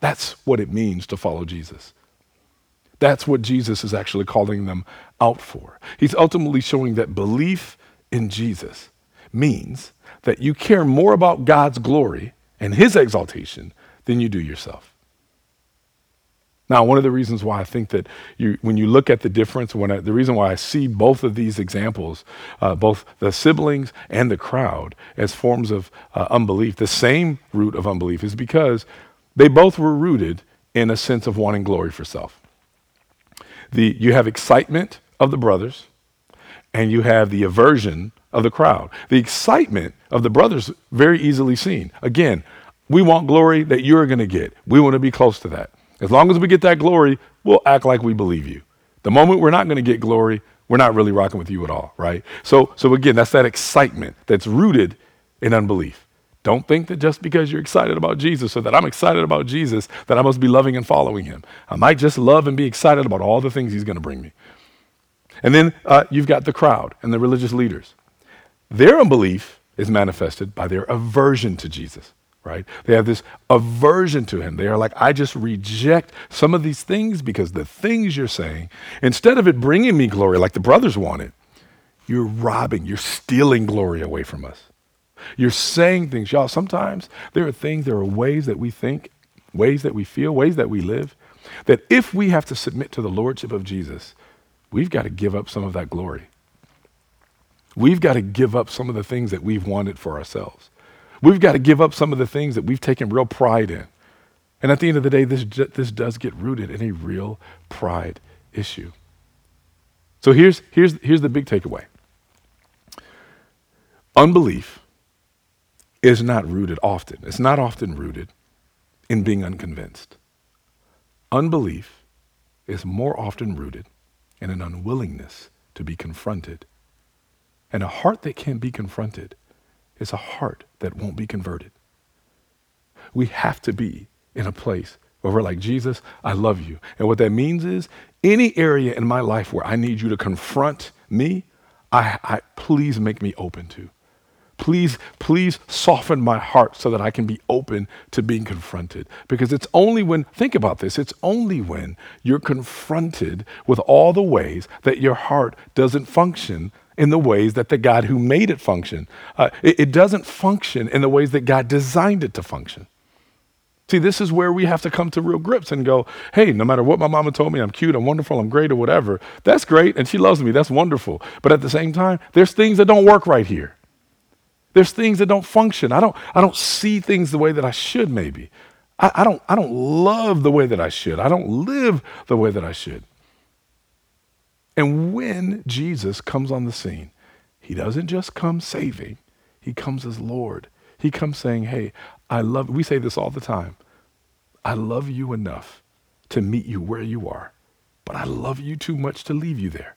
That's what it means to follow Jesus. That's what Jesus is actually calling them out for. He's ultimately showing that belief in Jesus means that you care more about God's glory and his exaltation than you do yourself. Now, one of the reasons why I think that you, when you look at the difference, when I, the reason why I see both of these examples, uh, both the siblings and the crowd, as forms of uh, unbelief, the same root of unbelief, is because they both were rooted in a sense of wanting glory for self. The, you have excitement of the brothers, and you have the aversion of the crowd. The excitement of the brothers, very easily seen. Again, we want glory that you're going to get. We want to be close to that. As long as we get that glory, we'll act like we believe you. The moment we're not going to get glory, we're not really rocking with you at all, right? So, so again, that's that excitement that's rooted in unbelief. Don't think that just because you're excited about Jesus or that I'm excited about Jesus, that I must be loving and following him. I might just love and be excited about all the things he's going to bring me. And then uh, you've got the crowd and the religious leaders. Their unbelief is manifested by their aversion to Jesus, right? They have this aversion to him. They are like, I just reject some of these things because the things you're saying, instead of it bringing me glory like the brothers wanted, you're robbing, you're stealing glory away from us. You're saying things. Y'all, sometimes there are things, there are ways that we think, ways that we feel, ways that we live, that if we have to submit to the lordship of Jesus, we've got to give up some of that glory. We've got to give up some of the things that we've wanted for ourselves. We've got to give up some of the things that we've taken real pride in. And at the end of the day, this, this does get rooted in a real pride issue. So here's, here's, here's the big takeaway unbelief is not rooted often, it's not often rooted in being unconvinced. Unbelief is more often rooted in an unwillingness to be confronted. And a heart that can't be confronted is a heart that won't be converted. We have to be in a place where we're like, Jesus, I love you. And what that means is any area in my life where I need you to confront me, I, I please make me open to. Please, please soften my heart so that I can be open to being confronted. Because it's only when, think about this, it's only when you're confronted with all the ways that your heart doesn't function in the ways that the God who made it function. Uh, it, it doesn't function in the ways that God designed it to function. See, this is where we have to come to real grips and go, hey, no matter what my mama told me, I'm cute, I'm wonderful, I'm great, or whatever. That's great, and she loves me. That's wonderful. But at the same time, there's things that don't work right here. There's things that don't function. I don't, I don't see things the way that I should, maybe. I, I, don't, I don't love the way that I should. I don't live the way that I should. And when Jesus comes on the scene, he doesn't just come saving, he comes as Lord. He comes saying, Hey, I love, we say this all the time. I love you enough to meet you where you are, but I love you too much to leave you there.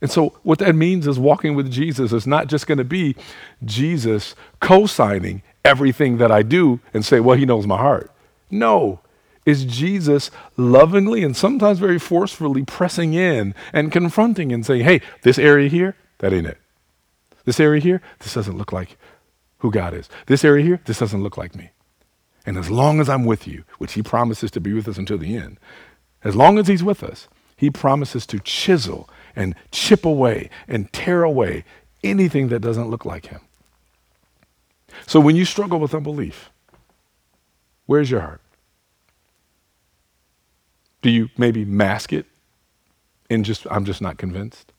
And so, what that means is walking with Jesus is not just going to be Jesus co signing everything that I do and say, well, he knows my heart. No, it's Jesus lovingly and sometimes very forcefully pressing in and confronting and saying, hey, this area here, that ain't it. This area here, this doesn't look like who God is. This area here, this doesn't look like me. And as long as I'm with you, which he promises to be with us until the end, as long as he's with us, he promises to chisel and chip away and tear away anything that doesn't look like him. So when you struggle with unbelief, where's your heart? Do you maybe mask it and just, I'm just not convinced?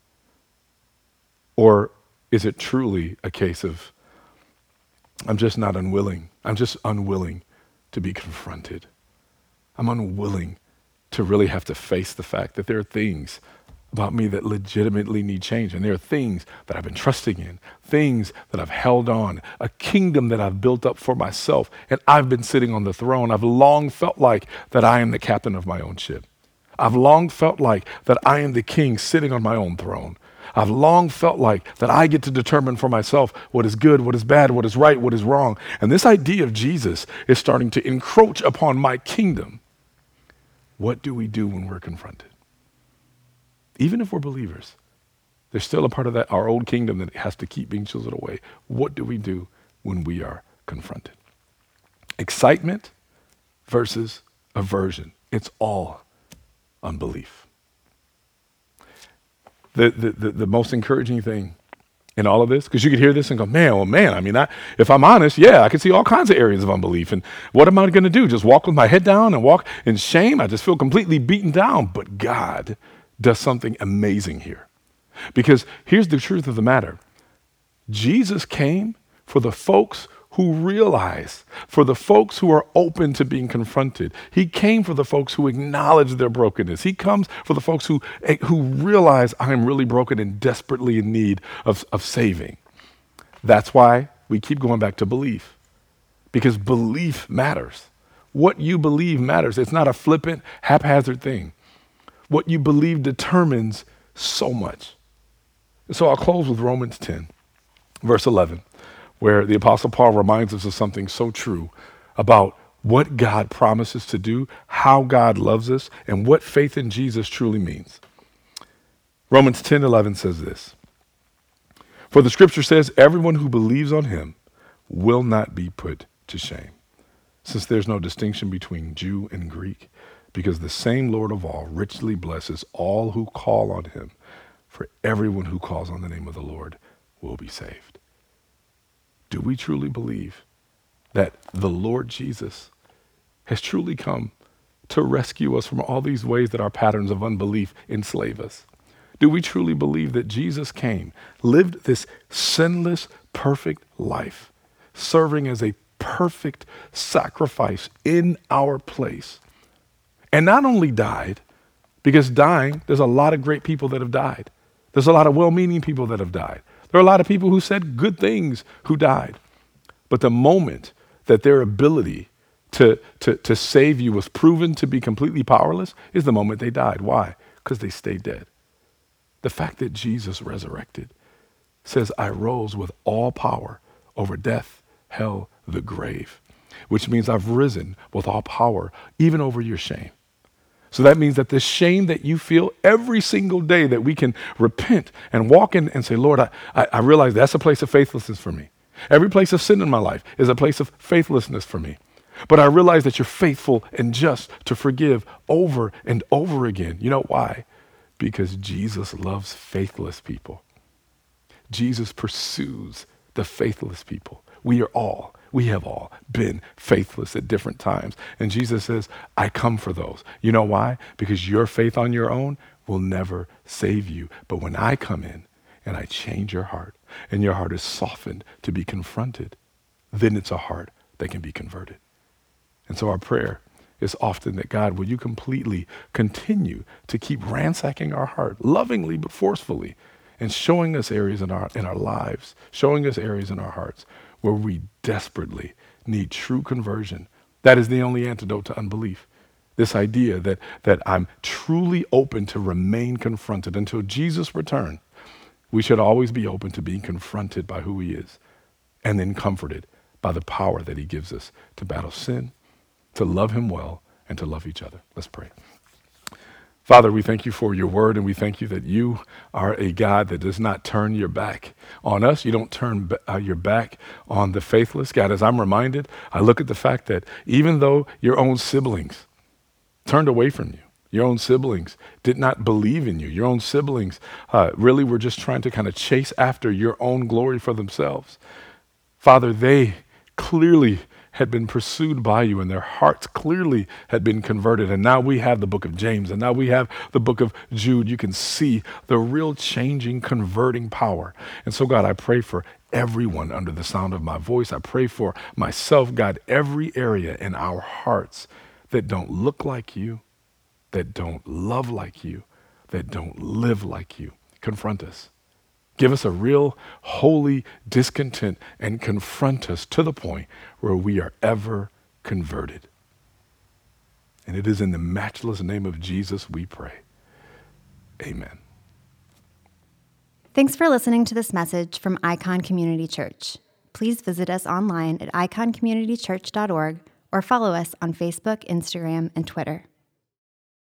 Or is it truly a case of, I'm just not unwilling. I'm just unwilling to be confronted. I'm unwilling to really have to face the fact that there are things about me that legitimately need change. And there are things that I've been trusting in, things that I've held on, a kingdom that I've built up for myself, and I've been sitting on the throne. I've long felt like that I am the captain of my own ship. I've long felt like that I am the king sitting on my own throne. I've long felt like that I get to determine for myself what is good, what is bad, what is right, what is wrong. And this idea of Jesus is starting to encroach upon my kingdom. What do we do when we're confronted? Even if we're believers, there's still a part of that, our old kingdom, that has to keep being chiseled away. What do we do when we are confronted? Excitement versus aversion. It's all unbelief. The, the, the, the most encouraging thing in all of this? Because you could hear this and go, man, well, man, I mean, I, if I'm honest, yeah, I can see all kinds of areas of unbelief. And what am I going to do? Just walk with my head down and walk in shame? I just feel completely beaten down. But God does something amazing here. Because here's the truth of the matter Jesus came for the folks who realize, for the folks who are open to being confronted. He came for the folks who acknowledge their brokenness. He comes for the folks who, eh, who realize I'm really broken and desperately in need of, of saving. That's why we keep going back to belief, because belief matters. What you believe matters. It's not a flippant, haphazard thing. What you believe determines so much. So I'll close with Romans 10, verse 11, where the Apostle Paul reminds us of something so true about what God promises to do, how God loves us, and what faith in Jesus truly means. Romans 10 11 says this For the scripture says, Everyone who believes on him will not be put to shame, since there's no distinction between Jew and Greek because the same Lord of all richly blesses all who call on him. For everyone who calls on the name of the Lord will be saved. Do we truly believe that the Lord Jesus has truly come to rescue us from all these ways that our patterns of unbelief enslave us? Do we truly believe that Jesus came, lived this sinless, perfect life, serving as a perfect sacrifice in our place. And not only died, because dying, there's a lot of great people that have died. There's a lot of well meaning people that have died. There are a lot of people who said good things who died. But the moment that their ability to, to, to save you was proven to be completely powerless is the moment they died. Why? Because they stayed dead. The fact that Jesus resurrected says, I rose with all power over death, hell, the grave, which means I've risen with all power, even over your shame. So that means that the shame that you feel every single day that we can repent and walk in and say, Lord, I, I, I realize that's a place of faithlessness for me. Every place of sin in my life is a place of faithlessness for me. But I realize that you're faithful and just to forgive over and over again. You know why? Because Jesus loves faithless people. Jesus pursues the faithless people. We are all, we have all been faithless at different times. And Jesus says, I come for those. You know why? Because your faith on your own will never save you. But when I come in and I change your heart, and your heart is softened to be confronted, then it's a heart that can be converted. And so our prayer is often that God, will you completely continue to keep ransacking our heart, lovingly but forcefully, and showing us areas in our, in our lives, showing us areas in our hearts where we desperately need true conversion. That is the only antidote to unbelief. This idea that, that I'm truly open to remain confronted until Jesus' return. We should always be open to being confronted by who he is and then comforted by the power that he gives us to battle sin, to love him well, and to love each other. Let's pray. Father, we thank you for your word, and we thank you that you are a God that does not turn your back on us. You don't turn uh, your back on the faithless. God, as I'm reminded, I look at the fact that even though your own siblings turned away from you, your own siblings did not believe in you, your own siblings uh, really were just trying to kind of chase after your own glory for themselves. Father, they clearly had been pursued by you and their hearts clearly had been converted. And now we have the book of James and now we have the book of Jude. You can see the real changing, converting power. And so, God, I pray for everyone under the sound of my voice. I pray for myself, God, every area in our hearts that don't look like you, that don't love like you, that don't live like you. Confront us. Give us a real holy discontent and confront us to the point where we are ever converted. And it is in the matchless name of Jesus we pray. Amen. Thanks for listening to this message from Icon Community Church. Please visit us online at iconcommunitychurch.org or follow us on Facebook, Instagram, and Twitter.